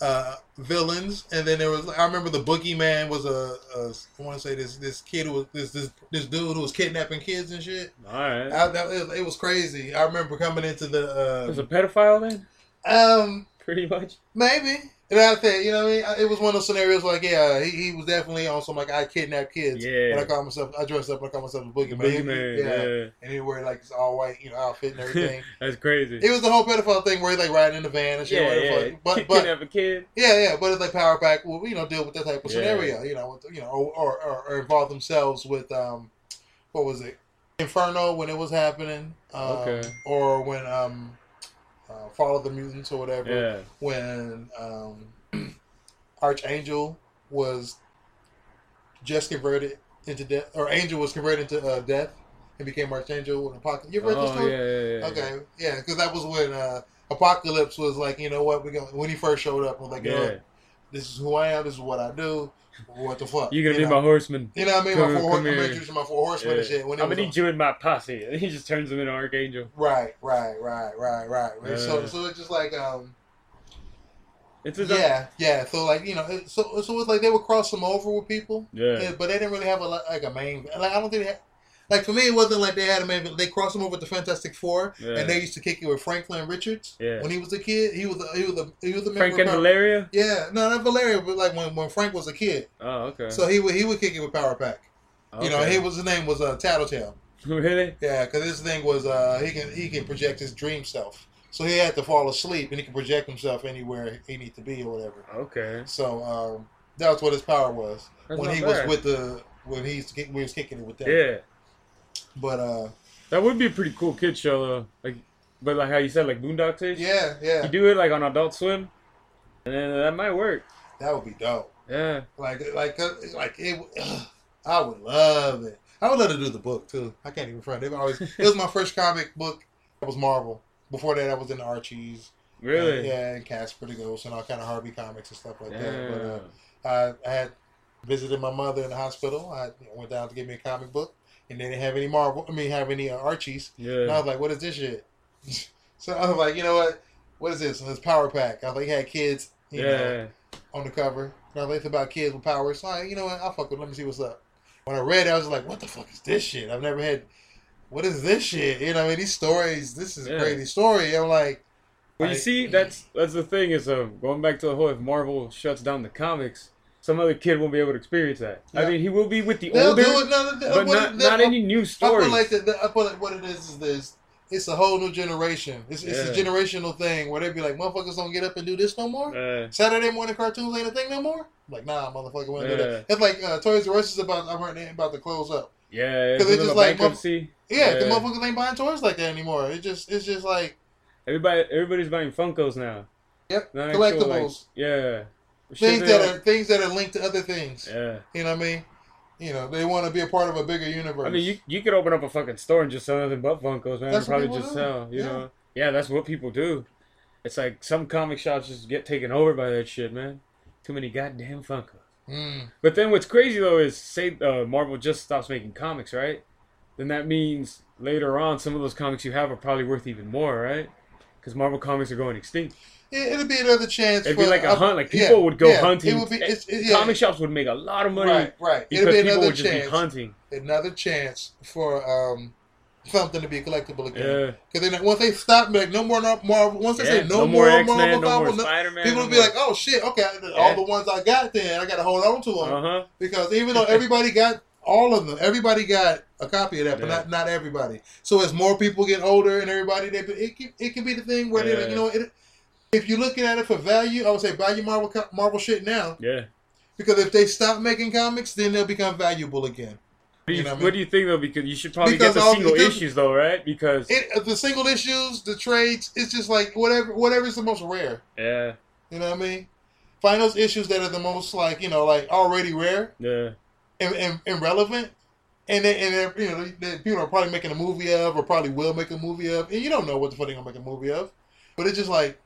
uh, villains, and then there was I remember the boogeyman was a, a I want to say this this kid who was this this this dude who was kidnapping kids and shit. All right. I, that, it, it was crazy. I remember coming into There's was a pedophile then, um pretty much. maybe. And I said, you know, what I mean, it was one of those scenarios like, yeah, he, he was definitely on some like I kidnap kids. Yeah. And I call myself, I dressed up, I call myself a boogeyman. Boogeyman. yeah. Yeah. And he wear like his all white, you know, outfit and everything. That's crazy. it was the whole pedophile thing where he like riding in the van and shit. yeah, whatever yeah. But but kidnap a kid. Yeah, yeah, but it's like Power Pack will you know deal with that type of Yeah. scenario, you know, with, you know, or, or or involve themselves with um, what was it, Inferno when it was happening, um, Okay. or when um, Fall of the Mutants or whatever, Yeah. when um, Archangel was just converted into death, or Angel was converted into uh, death and became Archangel with Apocalypse. You read this Oh story? yeah, yeah, yeah. Okay, yeah, because that was when uh, Apocalypse was like, you know what, we going when he first showed up, was like, you know, Yeah. This is who I am, this is what I do. What the fuck? You're gonna you be know? my horseman. You know what I mean? come- my four horsemen, introducing my four horsemen and shit. When I'm gonna need you in my posse. And he just turns him into Archangel. right, right, right, right, right. right. So, so it's just like, um, It's a yeah, yeah. So like, you know, it, so so it's like they would cross them over with people, Yeah. yeah, but they didn't really have a like a main. Like I don't think they had, like for me, it wasn't like they had main. They crossed them over with the Fantastic Four, Yeah. and they used to kick it with Franklin Richards. Yeah. When he was a kid, he was a, he was a he was a member Frank of and Power- Valeria. Yeah, no, not Valeria, but like when, when Frank was a kid, Oh, okay. so he would he would kick it with Power Pack. You know, Okay. he was his name was uh, Tattletale. really. Yeah, because his thing was uh, he can he can project his dream self. So he had to fall asleep and he can project himself anywhere he needs to be or whatever. Okay. So um, that was what his power was That's when he bad. was with the when he's when he was kicking it with them. Yeah, But uh, that would be a pretty cool kid show though. Like, but like how you said, like Boondocks ish. yeah, yeah, You do it like on Adult Swim, and then that might work. that would be dope. Yeah. Like like uh, like it. ugh, I would love it. I would love to do the book too. I can't even front. They've always it was my first comic book. It was Marvel. Before that, I was in the Archies. Really. Yeah, and Casper the Ghost and all kind of Harvey comics and stuff like that. But uh, I, I had visited my mother in the hospital. I went down to get me a comic book, and they didn't have any Marvel. I mean, have any uh, Archies. And I was like, "What is this shit?" so I was like, "You know what? What is this?" It's Power Pack. I was like, "He had kids, you know, Yeah. on the cover." And I was like, "It's about kids with powers." So I, you know what? I'll fuck with. it. Let me see what's up. When I read it, I was like, "What the fuck is this shit?" I've never had. What is this shit? You know, I mean, these stories. This is a Yeah. crazy story. I'm like, Well, you see, that's that's the thing is um, going back to the whole if Marvel shuts down the comics, some other kid won't be able to experience that. I mean, he will be with the they'll older, do no, but what not not any new I stories. feel like the, I feel like what it is is this. It's a whole new generation. It's, it's a generational thing where they be like, motherfuckers don't get up and do this no more. Uh, Saturday morning cartoons ain't a thing no more. I'm like, nah, motherfucker, we don't do that. It's like uh, Toys R Us is about. I'm about to close up. yeah, 'Cause it's just like, bankruptcy. Yeah, the motherfuckers ain't buying toys like that anymore. It just, it's just like, Everybody, everybody's buying Funkos now. yep, Not actual, like, collectibles, yeah. Things that are things that are linked to other things. Yeah. You know what I mean? You know, they want to be a part of a bigger universe. I mean, you you could open up a fucking store and just sell nothing but Funkos, man. That's what probably people just do. sell, you Yeah. know. Yeah, that's what people do. It's like some comic shops just get taken over by that shit, man. Too many goddamn Funkos. Mm. But then what's crazy though is say uh, Marvel just stops making comics, right? Then that means later on some of those comics you have are probably worth even more, right? Because Marvel comics are going extinct. Yeah, it'll be another chance. It'd for, be like a hunt. Like yeah, people would go yeah, hunting. It would be, it's, it, yeah, Comic shops would make a lot of money right, right. because It'll be people another would just chance. be hunting. another chance for um something to be collectible again. Yeah. Because then once they stop, like no more no- Marvel. Once they Yeah, say no, more, X Men, Marvel, no Marvel, no- people will be like, "Oh shit, okay, all the ones I got, then I got to hold on to them." uh huh. Because even though everybody got all of them, everybody got a copy of that, but Yeah. not not everybody. So as more people get older and everybody, they it can, it can be the thing where they're like, you know, it, if you're looking at it for value, I would say buy your Marvel Marvel shit now Yeah. because if they stop making comics, then they'll become valuable again. do you, You know what I what do you think though? Because you should probably Because get the single issues though, right? Because It, the single issues, the trades, it's just like whatever whatever is the most rare. yeah, You know what I mean? Find those issues that are the most like you know like already rare yeah, and, and, and relevant, and then, and then, you know that people are probably making a movie of or probably will make a movie of, and you don't know what the fuck they're gonna make a movie of, but it's just like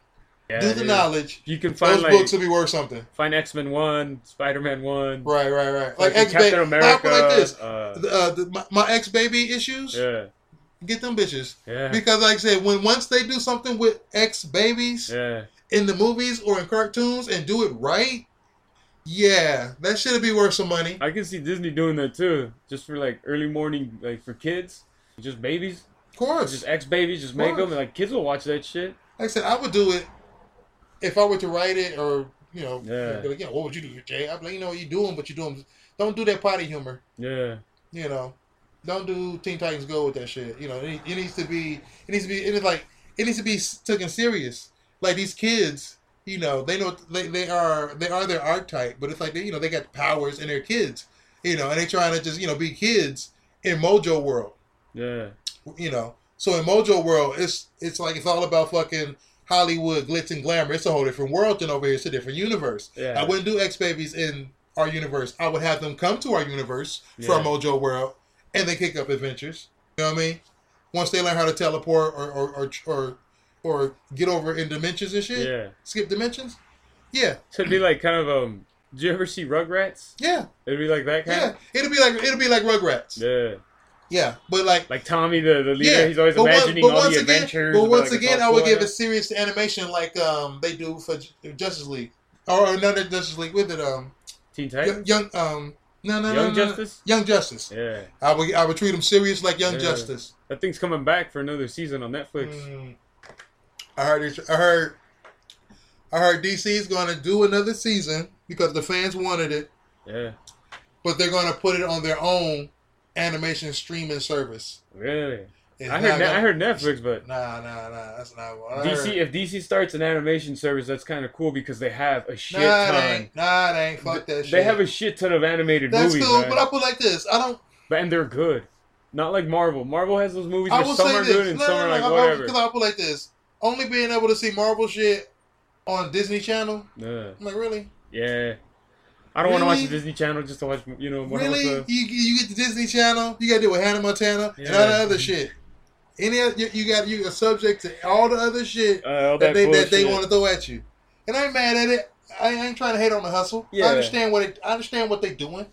yeah. do the dude. knowledge. You can find Those like books will be worth something. find X Men one, Spider Man one, Right, right, right. Like fucking X Captain Baby. America. like this. Uh, The, uh, the, my, my X Baby issues. yeah, Get them bitches yeah, because, like I said, when once they do something with X Babies yeah. in the movies or in cartoons and do it right, yeah, that should be worth some money. I can see Disney doing that too, just for like early morning, like for kids, just babies, Of course. just X Babies, just make them, and like kids will watch that shit. like I said, I would do it if I were to write it or you know, Yeah. like, yeah, what would you do, Jay? I'd be like, you know, what you're doing, but you're doing. Don't do that potty humor. Yeah, You know, don't do Teen Titans Go with that shit. You know, it, it needs to be. It needs to be. It is like it needs to be taken serious. Like these kids, you know, they know they, they are they are their archetype, but it's like they you know they got powers and they're kids. You know, and they trying to just you know be kids in Mojo world. yeah, you know. So in Mojo World, it's it's like it's all about fucking Hollywood glitz and glamour. It's a whole different world than over here. It's a different universe. yeah. I wouldn't do X Babies in our universe. I would have them come to our universe Yeah. from Mojo World, and they kick up adventures. You know what I mean? Once they learn how to teleport or or or or, or get over in dimensions and shit, yeah. skip dimensions. Yeah, So it'd be like kind of um. Did you ever see Rugrats? yeah, It'd be like that kind. yeah. It'd be like it'd be like Rugrats. Yeah, Yeah, but like like Tommy, the, the leader, Yeah, he's always once- imagining all the again- adventures. But about, once like, again, I would give a serious animation like um they do for Justice League or another Justice League with it um Teen Titans, young um no no no, Young no, no. Justice. Young Justice. Yeah, I would I would treat them serious like Young Yeah. Justice. that thing's coming back for another season on Netflix. Mm. I heard it- I heard I heard DC's going to do another season because the fans wanted it, Yeah, but they're going to put it on their own animation streaming service. really. It's I heard ne- I heard Netflix, but Nah, nah, nah. That's not what I DC. heard. If DC starts an animation service, that's kind of cool because they have a shit Nah, it ain't. Nah, it ain't. Fuck that shit. They have a shit ton of animated That's movies, cool, right? but I put like this. I don't. but and they're good. Not like Marvel. Marvel has those movies I where some are good and no, some no, are no, like I- I- whatever. Because I'll put like this. Only being able to see Marvel shit on Disney Channel. Yeah, I'm like, really? yeah. I don't want to watch the Disney Channel just to watch, you know, really? You, you get the Disney Channel. You got to deal with Hannah Montana and all Yeah. the other shit. Any you, you got you are subject to all the other shit Uh, that, that, they that they want to throw at you. And I ain't mad at it. I ain't trying to hate on the hustle. Yeah. I understand what it, I understand what they doing,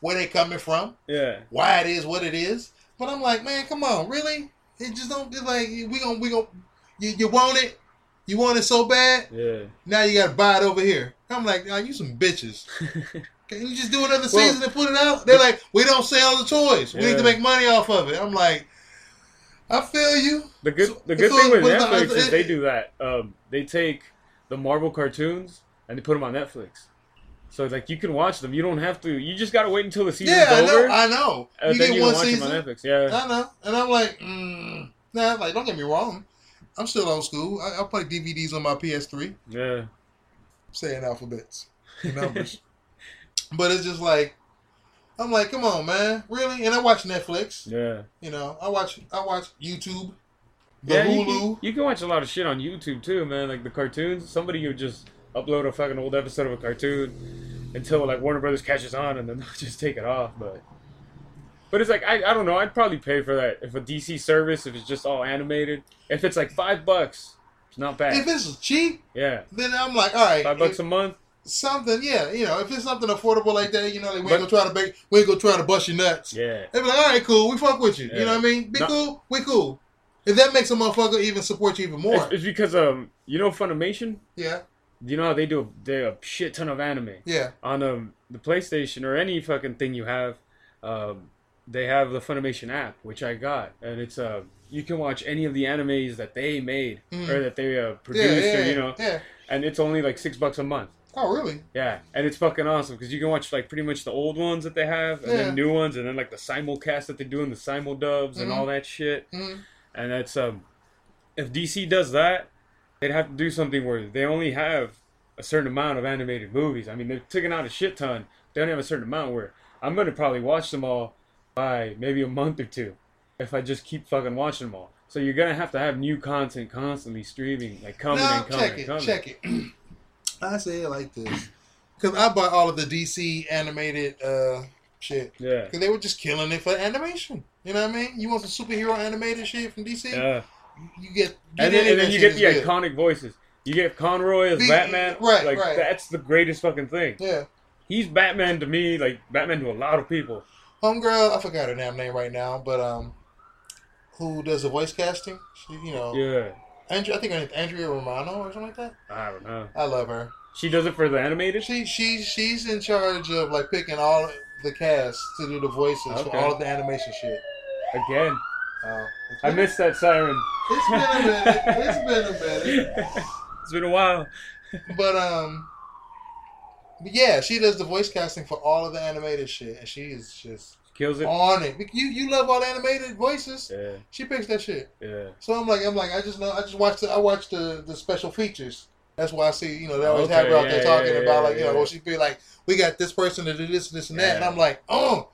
where they coming from. Yeah, why it is what it is. But I'm like, man, come on, really? It just don't it's like we gon' we gon' you, you want it, you want it so bad. yeah. Now you gotta buy it over here. I'm like, oh, you some bitches. Can you just do another Well- season and put it out? They're like, we don't sell the toys. We need to make money off of it. I'm like, I feel you. The good So- the good so thing with was the- Netflix is it- they do that. Um, they take the Marvel cartoons and they put them on Netflix. So like you can watch them. You don't have to. You just gotta wait until the season's Yeah, I know. over. I know. and you then get you one can watch season. them on Netflix. Yeah, I know. And I'm like, mm, nah, like don't get me wrong. I'm still old school. I, I play DVDs on my PS3. yeah, saying alphabets and numbers. but it's just like I'm like, come on, man, really? And I watch Netflix. yeah. You know, I watch I watch YouTube, the yeah, you Hulu. can, you can watch a lot of shit on YouTube too, man. Like the cartoons. Somebody would just upload a fucking old episode of a cartoon until like Warner Brothers catches on, and then they'll just take it off. But but it's like I, I don't know. I'd probably pay for that if a DC service if it's just all animated. If it's like five bucks, it's not bad. If it's cheap, yeah, then I'm like, all right, five bucks if a month. something, yeah, you know, if it's something affordable like that, you know, like we But- ain't gonna try to make, we ain't gonna try to bust your nuts. Yeah, They be like, all right, cool, we fuck with you. You know what I mean? Be No- cool, we cool. If that makes a motherfucker even support you even more, it's, it's because um you know Funimation. yeah, You know how they do they a shit ton of anime yeah, on um the PlayStation or any fucking thing you have. Um, they have the Funimation app, which I got, and it's uh you can watch any of the animes that they made Mhm. or that they uh, produced yeah, or you know, yeah. and it's only like six bucks a month. Oh, really? Yeah, and it's fucking awesome because you can watch like pretty much the old ones that they have, and Yeah. then new ones, and then like the simulcast that they do and the simul dubs and Mhm. all that shit. Mm. And that's um, if DC does that, they'd have to do something where they only have a certain amount of animated movies. I mean, they're taking out a shit ton. They only have a certain amount where I'm gonna probably watch them all. by maybe a month or two if I just keep fucking watching them all. So you're gonna have to have new content constantly streaming, like coming Now and coming check and it, coming. check it. I say it like this because I bought all of the DC animated uh shit Yeah. because they were just killing it for animation. You know what I mean? You want some superhero animated shit from DC? Yeah. You get, get And then, and then you get the good. iconic voices. You get Conroy as Be- Batman. right, Like right. that's the greatest fucking thing. Yeah. He's Batman to me, like Batman to a lot of people. Homegirl, I forgot her damn name right now, but um, who does the voice casting? She, you know, Yeah. Andrea, I think Andrea Romano or something like that. I don't know. I love her. She does it for the animated. She she she's in charge of like picking all the cast to do the voices for all of the animation shit. Again, it's I missed that siren. It's been a minute. It's been a minute. it's been a while. But um, but yeah, she does the voice casting for all of the animated shit, and she is just Kills it. on it. You you love all animated voices. Yeah, She picks that shit. yeah. So I'm like, I'm like, I just know, I just watched the, I watched the the special features. That's why I see, you know, they always Okay, have her out yeah, there talking yeah, about like, you know, yeah. well, she'd be like, we got this person to do this, this, and that, and I'm like, oh.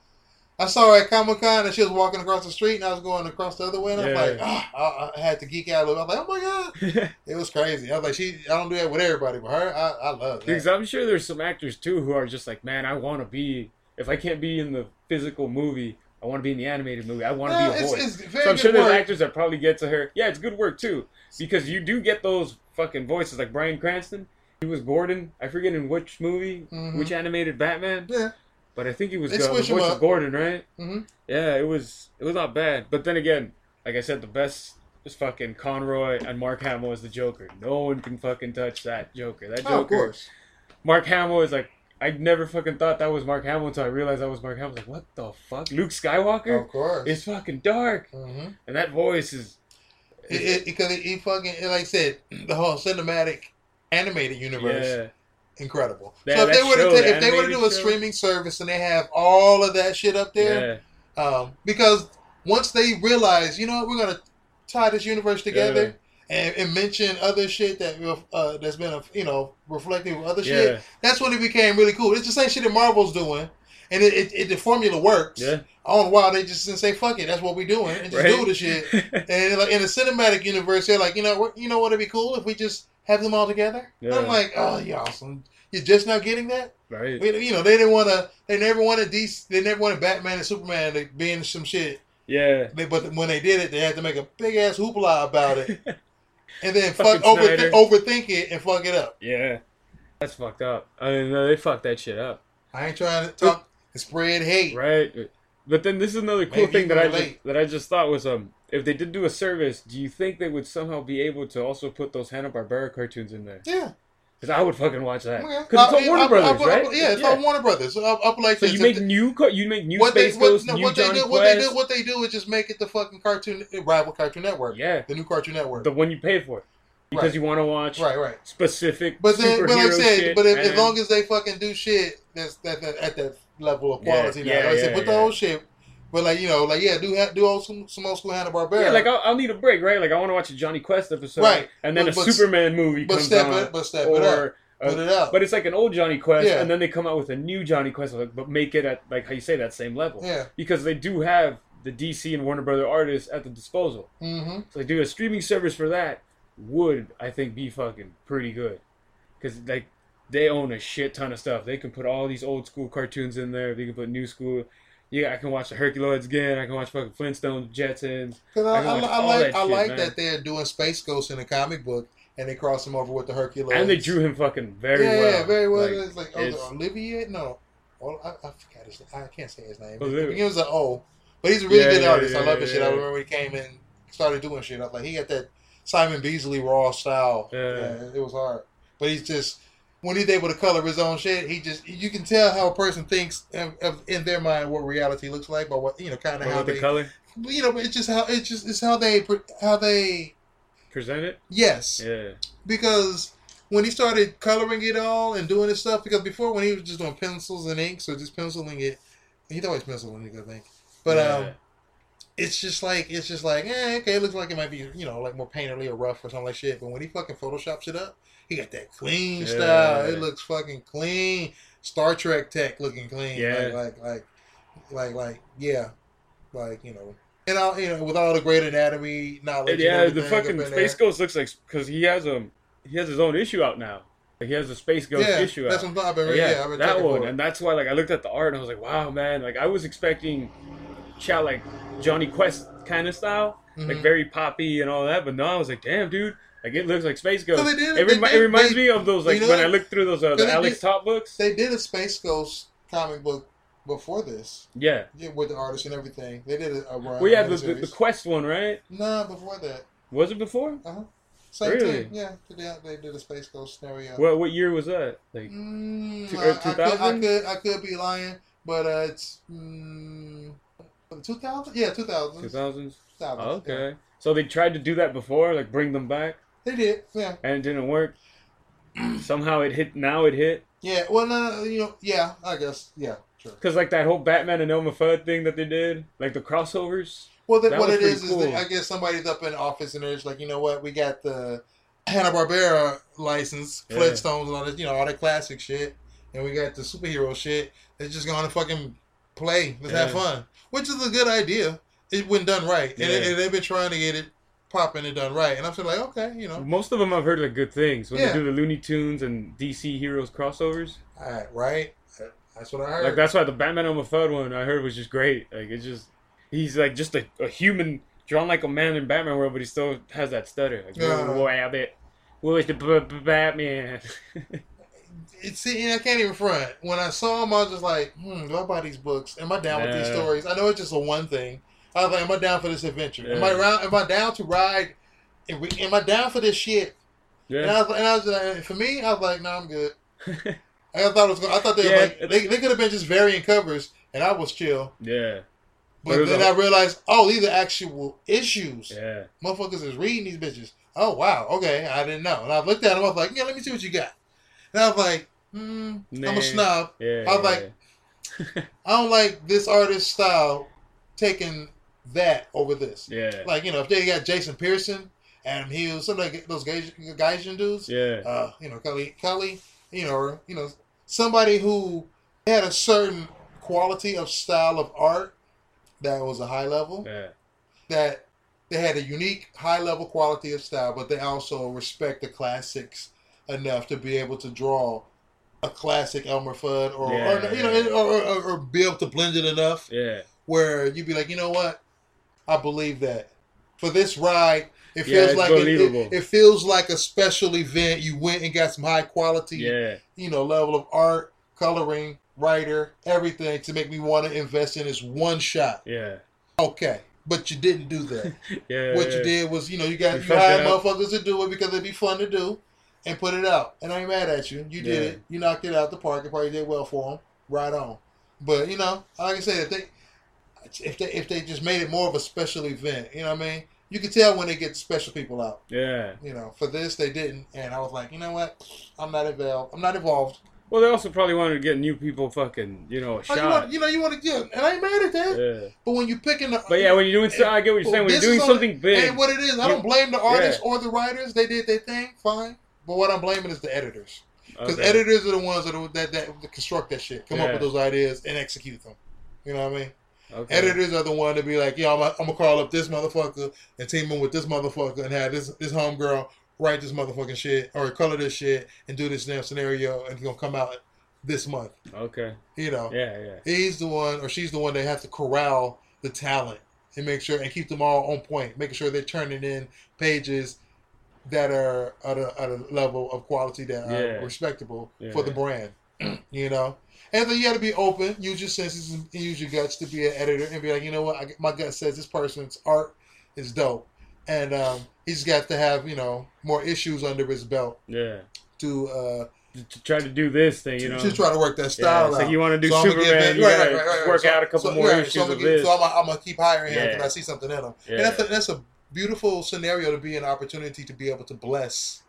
I saw her at Comic Con and she was walking across the street and I was going across the other way and I'm like, ah, I, I had to geek out a little. I was like, oh my god, it was crazy. I was like, she, I don't do that with everybody, but her, I, I love that. Because I'm sure there's some actors too who are just like, man, I want to be. If I can't be in the physical movie, I want to be in the animated movie. I want to No, be a it's, voice. it's So I'm sure there's work. actors that probably get to her. Yeah, it's good work too, because you do get those fucking voices like Bryan Cranston. He was Gordon. I forget in which movie, Mhm. which animated Batman, Yeah. but I think he was uh, the voice of. Gordon, right? hmm Yeah, it was. It was not bad. But then again, like I said, the best is fucking Conroy and Mark Hamill as the Joker. No one can fucking touch that Joker. That Joker. Oh, of course. Mark Hamill is like. I never fucking thought that was Mark Hamill until I realized that was Mark Hamill. I was like, what the fuck? Luke Skywalker? Of course. It's fucking dark. hmm And that voice is. It, it, because it, it fucking like I said, the whole cinematic animated universe, yeah. incredible. Yeah, so if they were to if they were to do a show. streaming service and they have all of that shit up there, Yeah. um, because once they realize, you know what, we're gonna tie this universe together and, and mention other shit that uh, that's been you know reflecting with other shit. That's when it became really cool. It's the same shit that Marvel's doing. And it, it, it the formula works. Yeah. I don't know why they just didn't say fuck it. That's what we're doing and just Right? do the shit. And like in the cinematic universe, they're like, you know, what, you know what? It'd be cool if we just have them all together. And I'm like, oh, you awesome. You're just now getting that. right. We, you know, they didn't want to. They never wanted DC. They never wanted Batman and Superman to be in some shit. Yeah. They, but when they did it, they had to make a big ass hoopla about it, and then fuck over, Snyder. overthink it and fuck it up. Yeah. That's fucked up. I mean, no, they fucked that shit up. I ain't trying to talk and spread hate. Right. But then this is another cool Maybe thing that I just, that I just thought was um if they did do a service, do you think they would somehow be able to also put those Hanna Barbera cartoons in there? Yeah, Because I would fucking watch that. Uh, yeah. Because it's I all Warner Brothers, right? Yeah, it's all Warner Brothers. So up, like So this. you make new you make new what they Space what, Ghost, no, new what they Johnny do what they do what they do is just make it the fucking cartoon rival Cartoon Network. Yeah, the new Cartoon Network. the one you pay for because Right. you want to watch right, right. specific But then, but like I said, but if, as long as they fucking do shit that's that, that at that level of Yeah, quality, now. yeah, like I said, yeah, the yeah. old shit. But like you know, like yeah, do ha- do old some, some old school Hanna Barbera. yeah, like I'll, I'll need a break, right? Like I want to watch a Jonny Quest episode, Right. And then But- a but- Superman movie but comes step on, it, but step it up, uh, put it. But it's like an old Jonny Quest, Yeah. and then they come out with a new Jonny Quest, but make it at like how you say that same level. yeah. Because they do have the DC and Warner Brother artists at the disposal. Mm-hmm. So like, do a streaming service for that would I think be fucking pretty good. Because like they own a shit ton of stuff. They can put all these old school cartoons in there. They can put new school. Yeah, I can watch the Herculoids again. I can watch fucking Flintstones, Jetsons. Because I, I I, I like that I shit, like man. that they're doing Space Ghost in a comic book and they cross him over with the Herculoids. And they drew him fucking very yeah, well. yeah, very well. Like, it's like oh, it's- Olivier. No, oh, I, I forgot his. name. I can't say his name. Olivier. Begins with an O, but he's a really Yeah, good yeah, artist. I love his shit. I remember when he came in, started doing shit. I was like, he got that Simon Bisley raw style. Yeah. it was hard, but he's just. When he's able to color his own shit, he just you can tell how a person thinks of, of, in their mind what reality looks like, by what you know, kind of how with the color you know, it's just how it's just it's how they how they present it. yes Yeah. because when he started coloring it all and doing his stuff, because before when he was just doing pencils and inks or just penciling it, he'd always penciling ink, I think. But Yeah. um, it's just like it's just like eh, okay, it looks like it might be you know like more painterly or rough or something like shit. But when he fucking photoshops it up, he got that clean Yeah. style. It looks fucking clean, Star Trek tech looking clean. Yeah. like like like like, like yeah. like you know, and all you know with all the great anatomy knowledge. yeah, the fucking Space there. Ghost looks like because he has a he has his own issue out now. Like he has a Space Ghost yeah, issue. That's out. what I've been. Yeah, yeah I've been that one, and that's why like I looked at the art and I was like, wow, man. Like I was expecting, chat like Jonny Quest kind of style, mm-hmm. like very poppy and all that. But no, I was like, damn, dude. Like it looks like Space Ghost. So did, it, rem- did, it, reminds they, me of those like you know when I looked through those uh, the Alex Toth books. They did a Space Ghost comic book before this. Yeah. Yeah, with the artist and everything. They did a, a run. Well, yeah, the, the, the, Quest one, right? Nah, before that. Was it before? Uh huh. Same really? thing. Yeah, they, they did a Space Ghost scenario. Well, what year was that? Like mm, two, uh, I, could, I, could, I could be lying, but uh, it's mm, 2000. Yeah, 2000. 2000s. Oh, okay. Yeah. So they tried to do that before, like bring them back. They did, yeah. And it didn't work. Somehow it hit. Now it hit. Yeah. Well, no, no, you know, yeah. I guess, yeah. Sure. Because like that whole Batman and Elmer Fudd thing that they did, like the crossovers. Well, the, what it is cool. is that I guess somebody's up in office and they're like, you know what, we got the Hanna Barbera license, Flintstones, yeah. and all this, you know, all that classic shit, and we got the superhero shit. They're just going to fucking play, let's yeah. have fun, which is a good idea. It when done right, yeah. and, and, they've been trying to get it popping and done right, and I'm still like, okay, you know. Most of them I've heard like good things when they do the Looney Tunes and DC Heroes crossovers. All right, right. That's what I heard. Like that's why the Batman on the Third one I heard was just great. Like it's just he's like just a, a human drawn like a man in Batman world, but he still has that stutter. Like, uh, whoa, Abbott, where's the b- b- Batman? it's see, I can't even front. When I saw him, I was just like, hmm, do I buy these books? Am I down with these stories? I know it's just a one thing. I was like, am I down for this adventure? Yeah. Am I around? Am I down to ride? Am I down for this shit? Yeah. And I was, and I was like, for me, I was like, no, I'm good. I thought it was. Gonna, I thought they yeah. like they, they could have been just varying covers, and I was chill. Yeah. But then a... I realized, oh, these are actual issues. Yeah. Motherfuckers is reading these bitches. Oh wow, okay, I didn't know. And I looked at them. I was like, yeah, let me see what you got. And I was like, hmm, nah. I'm a snob. Yeah, I was like. I don't like this artist style taking that over this. Yeah. Like you know, if they got Jason Pearson, Adam Hughes, some of those Gaijin dudes. Yeah. Uh, you know, Kelly, Kelly, you know, or, you know, somebody who had a certain quality of style of art that was a high level. Yeah. That they had a unique high level quality of style, but they also respect the classics enough to be able to draw a classic Elmer Fudd or, yeah, or you know or, or, or, be able to blend it enough. Yeah. Where you'd be like, you know what? I believe that. For this ride, it feels yeah, like it, it, it, feels like a special event. You went and got some high quality, yeah. you know, level of art, coloring, writer, everything to make me want to invest in this one shot. Yeah. Okay. But you didn't do that. yeah. What yeah. you did was, you know, you got you, you hired motherfuckers to do it because it'd be fun to do, and put it out. And I ain't mad at you. You did it. You knocked it out the park. and probably did well for them. Right on. But you know, like I said, if they if they if they just made it more of a special event, you know what I mean? you can tell when they get special people out. Yeah. You know, for this they didn't, and I was like, you know what? I'm not involved. I'm not involved. Well, they also probably wanted to get new people, fucking, you know, a shot. Oh, you, want, you know, you want to get, and I ain't mad at that. Yeah. But when you're picking the, but yeah, when you're doing, and, I get what you're saying. When you're doing something big, and what it is, I don't blame the artists yeah. or the writers. They did their thing, fine. But what I'm blaming is the editors, because okay. editors are the ones that, that, that that construct that shit, come yeah. up with those ideas and execute them. You know what I mean? Okay. Editors are the one to be like, yo, I'm, I'm gonna call up this motherfucker and team him with this motherfucker and have this this homegirl write this motherfucking shit or color this shit and do this damn scenario and it's gonna come out this month. Okay. You know. Yeah, yeah. He's the one or she's the one that has to corral the talent and make sure and keep them all on point, making sure they're turning in pages that are at a, at a level of quality that yeah. are respectable yeah. for the brand. you know. And then you got to be open, use your senses, and use your guts to be an editor, and be like, you know what, I, my gut says this person's art is dope, and um, he's got to have you know more issues under his belt. Yeah. To uh, to try to do this thing, you know, to try to work that style yeah, out. you want to do so Superman, right, right, right, right, work so, out a couple so, more issues so of this. So I'm, I'm, gonna keep hiring him because I see something in him, yeah. and that's a, that's a beautiful scenario to be an opportunity to be able to bless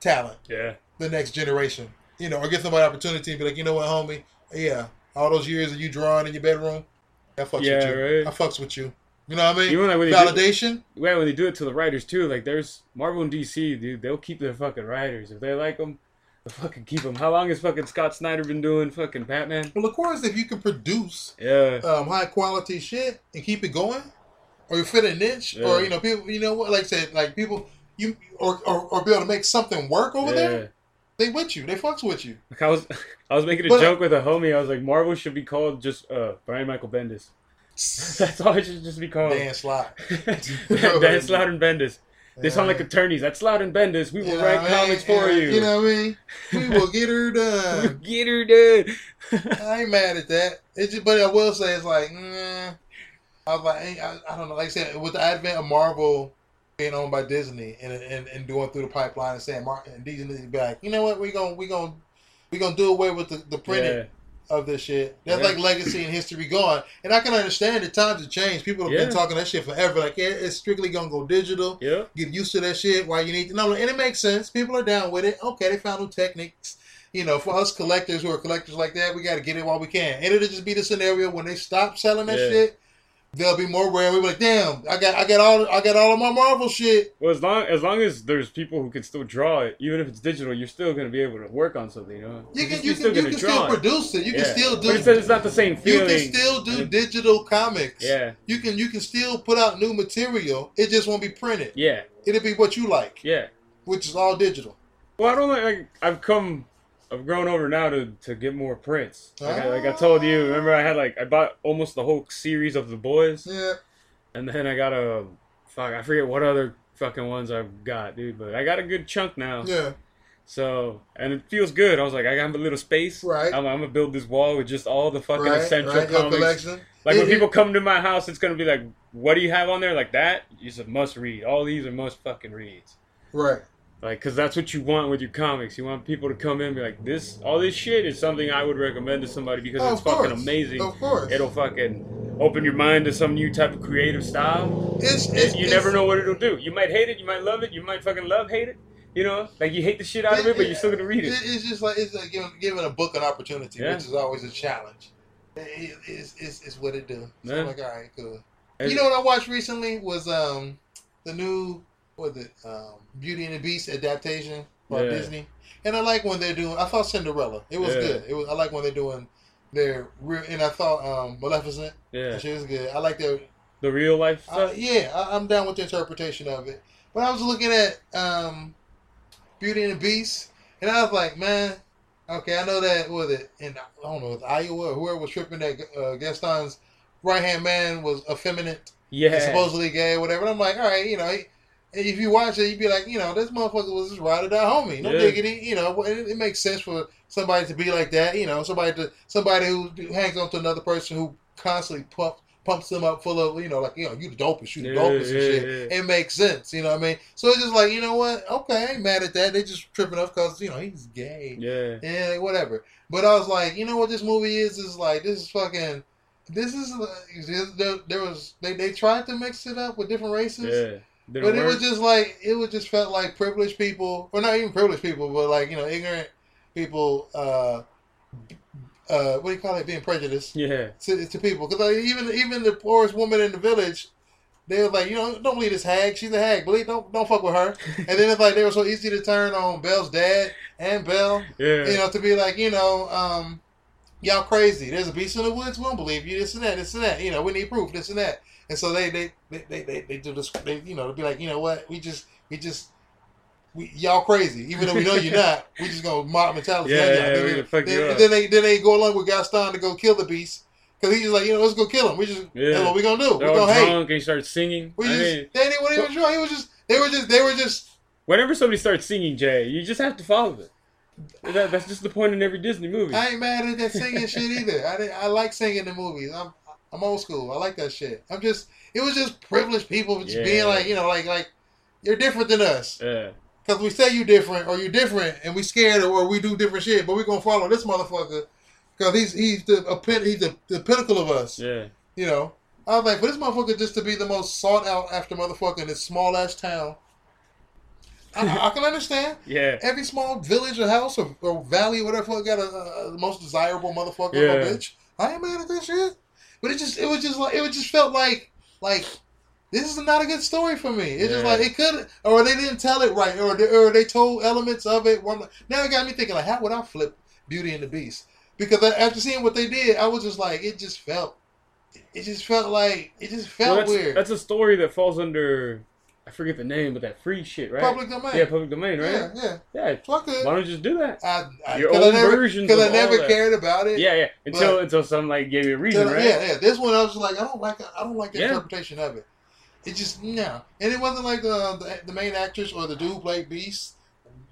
talent. Yeah. The next generation you know, or get somebody opportunity and be like, you know what, homie, yeah, all those years of you drawing in your bedroom, I fucks yeah, with you. Right. I fucks with you. You know what I mean? Even like when Validation. Do, yeah, when they do it to the writers too, like there's Marvel and DC, dude, they'll keep their fucking writers if they like them. They fucking keep him. How long has fucking Scott Snyder been doing fucking Batman? Well, of course, if you can produce Yeah. um, high quality shit and keep it going, or you fit a niche, Yeah. or you know, people, you know what, like I said, like people, you or, or or be able to make something work over yeah. there. They with you. They fucks with you. Like I was, I was making a But- joke with a homie. I was like, Marvel should be called just uh Brian Michael Bendis. That's all it should just be called. Dan Slott. Dan Slott and Bendis. They sound like attorneys. That's Slott and Bendis. We will You write comics for you. You know what I mean? We will get her done. Get her done. I ain't mad at that. It's just, but I will say it's like, nah. I was like, I, I don't know. Like I said, with the advent of Marvel being owned by Disney and and, and going through the pipeline and saying, Mar- and Disney be like, you know what, we gonna we gonna we gonna do away with the, the printing yeah. of this shit. That's Yeah. like legacy and history gone. And I can understand the times have changed. People have Yeah. been talking that shit forever. Like, yeah, it's strictly gonna go digital. Yeah. Get used to that shit. Why you need to know? And it makes sense. People are down with it. Okay, they found new techniques. You know, for us collectors who are collectors like that, we got to get it while we can. And it'll just be the scenario when they stop selling that Yeah. shit. They'll be more rare. We'll be like, damn, I got, I got all, I got all of my Marvel shit. Well, as long as long as there's people who can still draw it, even if it's digital, you're still gonna be able to work on something. You know. You can, you can, you can still it. produce it. You can still do. But it's, it's not the same feeling. you can still do Yeah. digital comics. Yeah. You can, you can still put out new material. It just won't be printed. Yeah. It'll be what you like, Yeah. which is all digital. Well, I don't like I've come, I've grown over now to to get more prints. Like, I, like I ah. told you, remember I had like I bought almost the whole series of the boys, Yeah. and then I got a fuck. I forget what other fucking ones I've got, dude. But I got a good chunk now. Yeah. So and it feels good. I was like, I got a little space. Right. I'm, I'm gonna build this wall with just all the fucking Right. essential Right. Comics. collection. Like when It- people come to my house, it's gonna be like, what do you have on there? Like that? It's a must read. All these are must fucking reads. Right. Like, cause that's what you want with your comics. You want people to come in and be like, this, all this shit is something I would recommend to somebody because Oh, it's fucking course. amazing. Of course. It'll fucking open your mind to some new type of creative style. It's, it's you it's- never know what it'll do. You might hate it, you might love it, you might fucking love hate it. You know, like you hate the shit out of it, but you're still gonna read it. It's just like it's like giving, giving a book an opportunity, Yeah. which is always a challenge. It, it's, it's, it's what it do. So Yeah. I'm like, all right, cool. And- You know what I watched recently was um the new was it um Beauty and the Beast adaptation by Yeah. Disney, and I like when they're doing. I thought Cinderella. It was Yeah. good. It was. I like when they're doing their real. And I thought um Maleficent. Yeah, she was good. I like their the real life stuff. yeah, I, I'm down with the interpretation of it. But I was looking at um, Beauty and the Beast, and I was like, man, okay, I know that was it and I don't know, it was Iowa or whoever was tripping that uh, Gaston's right hand man was effeminate, Yeah, supposedly gay whatever. And I'm like, all right, you know. he- if you watch it, you'd be like, you know, this motherfucker was just ride or die homie. No Yeah. diggity, you know. It, it makes sense for somebody to be like that, you know. Somebody to somebody who hangs on to another person who constantly pump, pumps them up full of, you know, like you know, you the dopest, you the Yeah, dopest and shit. yeah. It makes sense, you know what I mean? So it's just like, you know what? Okay, I ain't mad at that. They just tripping up because you know he's gay. yeah, Yeah, whatever. But I was like, you know what this movie is? Is like this is fucking. This is there, there was they, they tried to mix it up with different races. Did But it work? was just like it was just felt like privileged people, or not even privileged people, but like you know ignorant people. Uh, uh, what do you call it? Being prejudiced yeah, to, to people because like, even even the poorest woman in the village, they were like, you know, don't believe this hag. She's a hag. Believe don't don't fuck with her. And then it's like they were so easy to turn on Belle's dad and Belle, yeah, you know, to be like, you know, um, y'all crazy. There's a beast in the woods. We don't believe you. This and that. This and that. You know, we need proof. This and that. And so they they they they, they, they do this. They you know to be like, you know what? We just we just. We, y'all crazy, even though we know you're not. We just gonna mob mentality. Yeah, y'all. yeah, Then they- fuck you then, up. then they then they go along with Gaston to go kill the beast because he's just like, you know, let's go kill him. We just Yeah. that's what we gonna do. They're We gonna hate. drunk and he starts singing. We just mean, they didn't even drunk. He was just they were just they were just whenever somebody starts singing, Jay, you just have to follow it. That, that's just the point in every Disney movie. I ain't mad at that singing shit either. I, I like singing in movies. I'm I'm old school. I like that shit. I'm just it was just privileged people just Yeah. being like you know like like you're different than us yeah, because we say you different or you different and we scared or we do different shit, but we gonna follow this motherfucker because he's he's the he's the, the pinnacle of us. yeah, You know. I was like, for this motherfucker just to be the most sought out after motherfucker in this small ass town. I, I can understand. yeah, Every small village or house or, or valley or whatever got a, a, the most desirable motherfucker Yeah. or bitch. I ain't mad at that shit. But it just it was just like it was just felt like like this is not a good story for me. It's yeah. just like it could, or they didn't tell it right, or they, or they told elements of it. Now it got me thinking like, how would I flip Beauty and the Beast? Because after seeing what they did, I was just like, it just felt, it just felt like it just felt well, that's, weird. That's a story that falls under I forget the name, but that free shit, right? Public domain. Yeah, public domain, right? Yeah, yeah. Yeah. Fuck it. Why don't you just do that? I, I, Your own version. Because I never cared about it. Yeah, yeah. Until until some like gave you a reason, right? Yeah, yeah. This one I was like, I don't like I don't like the yeah. interpretation of it. It just no, and it wasn't like uh, the the main actress or the dude who played Beast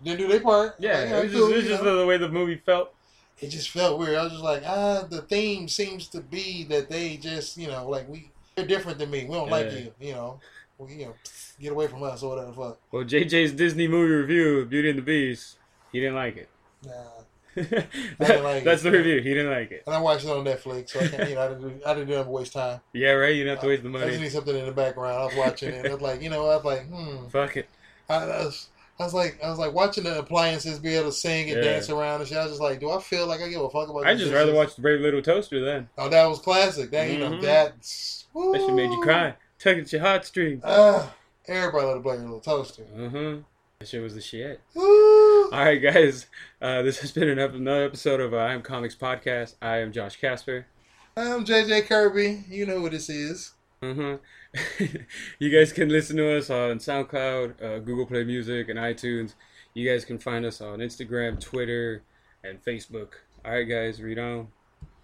didn't do their part. Yeah, like, it was just, it was just the way the movie felt. It just felt weird. I was just like, ah, the theme seems to be that they just, you know, like we, they're different than me. We don't yeah. like you, you know you know, get away from us or whatever. Fuck. Well, JJ's Disney movie review, Beauty and the Beast, he didn't like it. Nah. that, like that's it. the review. He didn't like it. And I watched it on Netflix, so I can't, you know, I didn't, I didn't to waste time. Yeah, right. You didn't have to waste the money. I just need something in the background. I was watching it. I was like, you know, I was like, hmm. Fuck it. I, I, was, I was like, I was like watching the appliances be able to sing and yeah. dance around and shit. I was just like, do I feel like I give a fuck about? I just rather watch the Brave Little Toaster then. Oh, that was classic. That mm-hmm. you know, mm-hmm. that's woo. that shit made you cry tugging at your heartstrings. Uh, everybody loved Brave Little Toaster. Mm-hmm. That shit was the shit. All right, guys. Uh, this has been another episode of uh, I Am Comics Podcast. I am Josh Casper. I'm JJ Kirby. You know what this is. Mm-hmm. you guys can listen to us on SoundCloud, uh, Google Play Music, and iTunes. You guys can find us on Instagram, Twitter, and Facebook. All right, guys. Read on.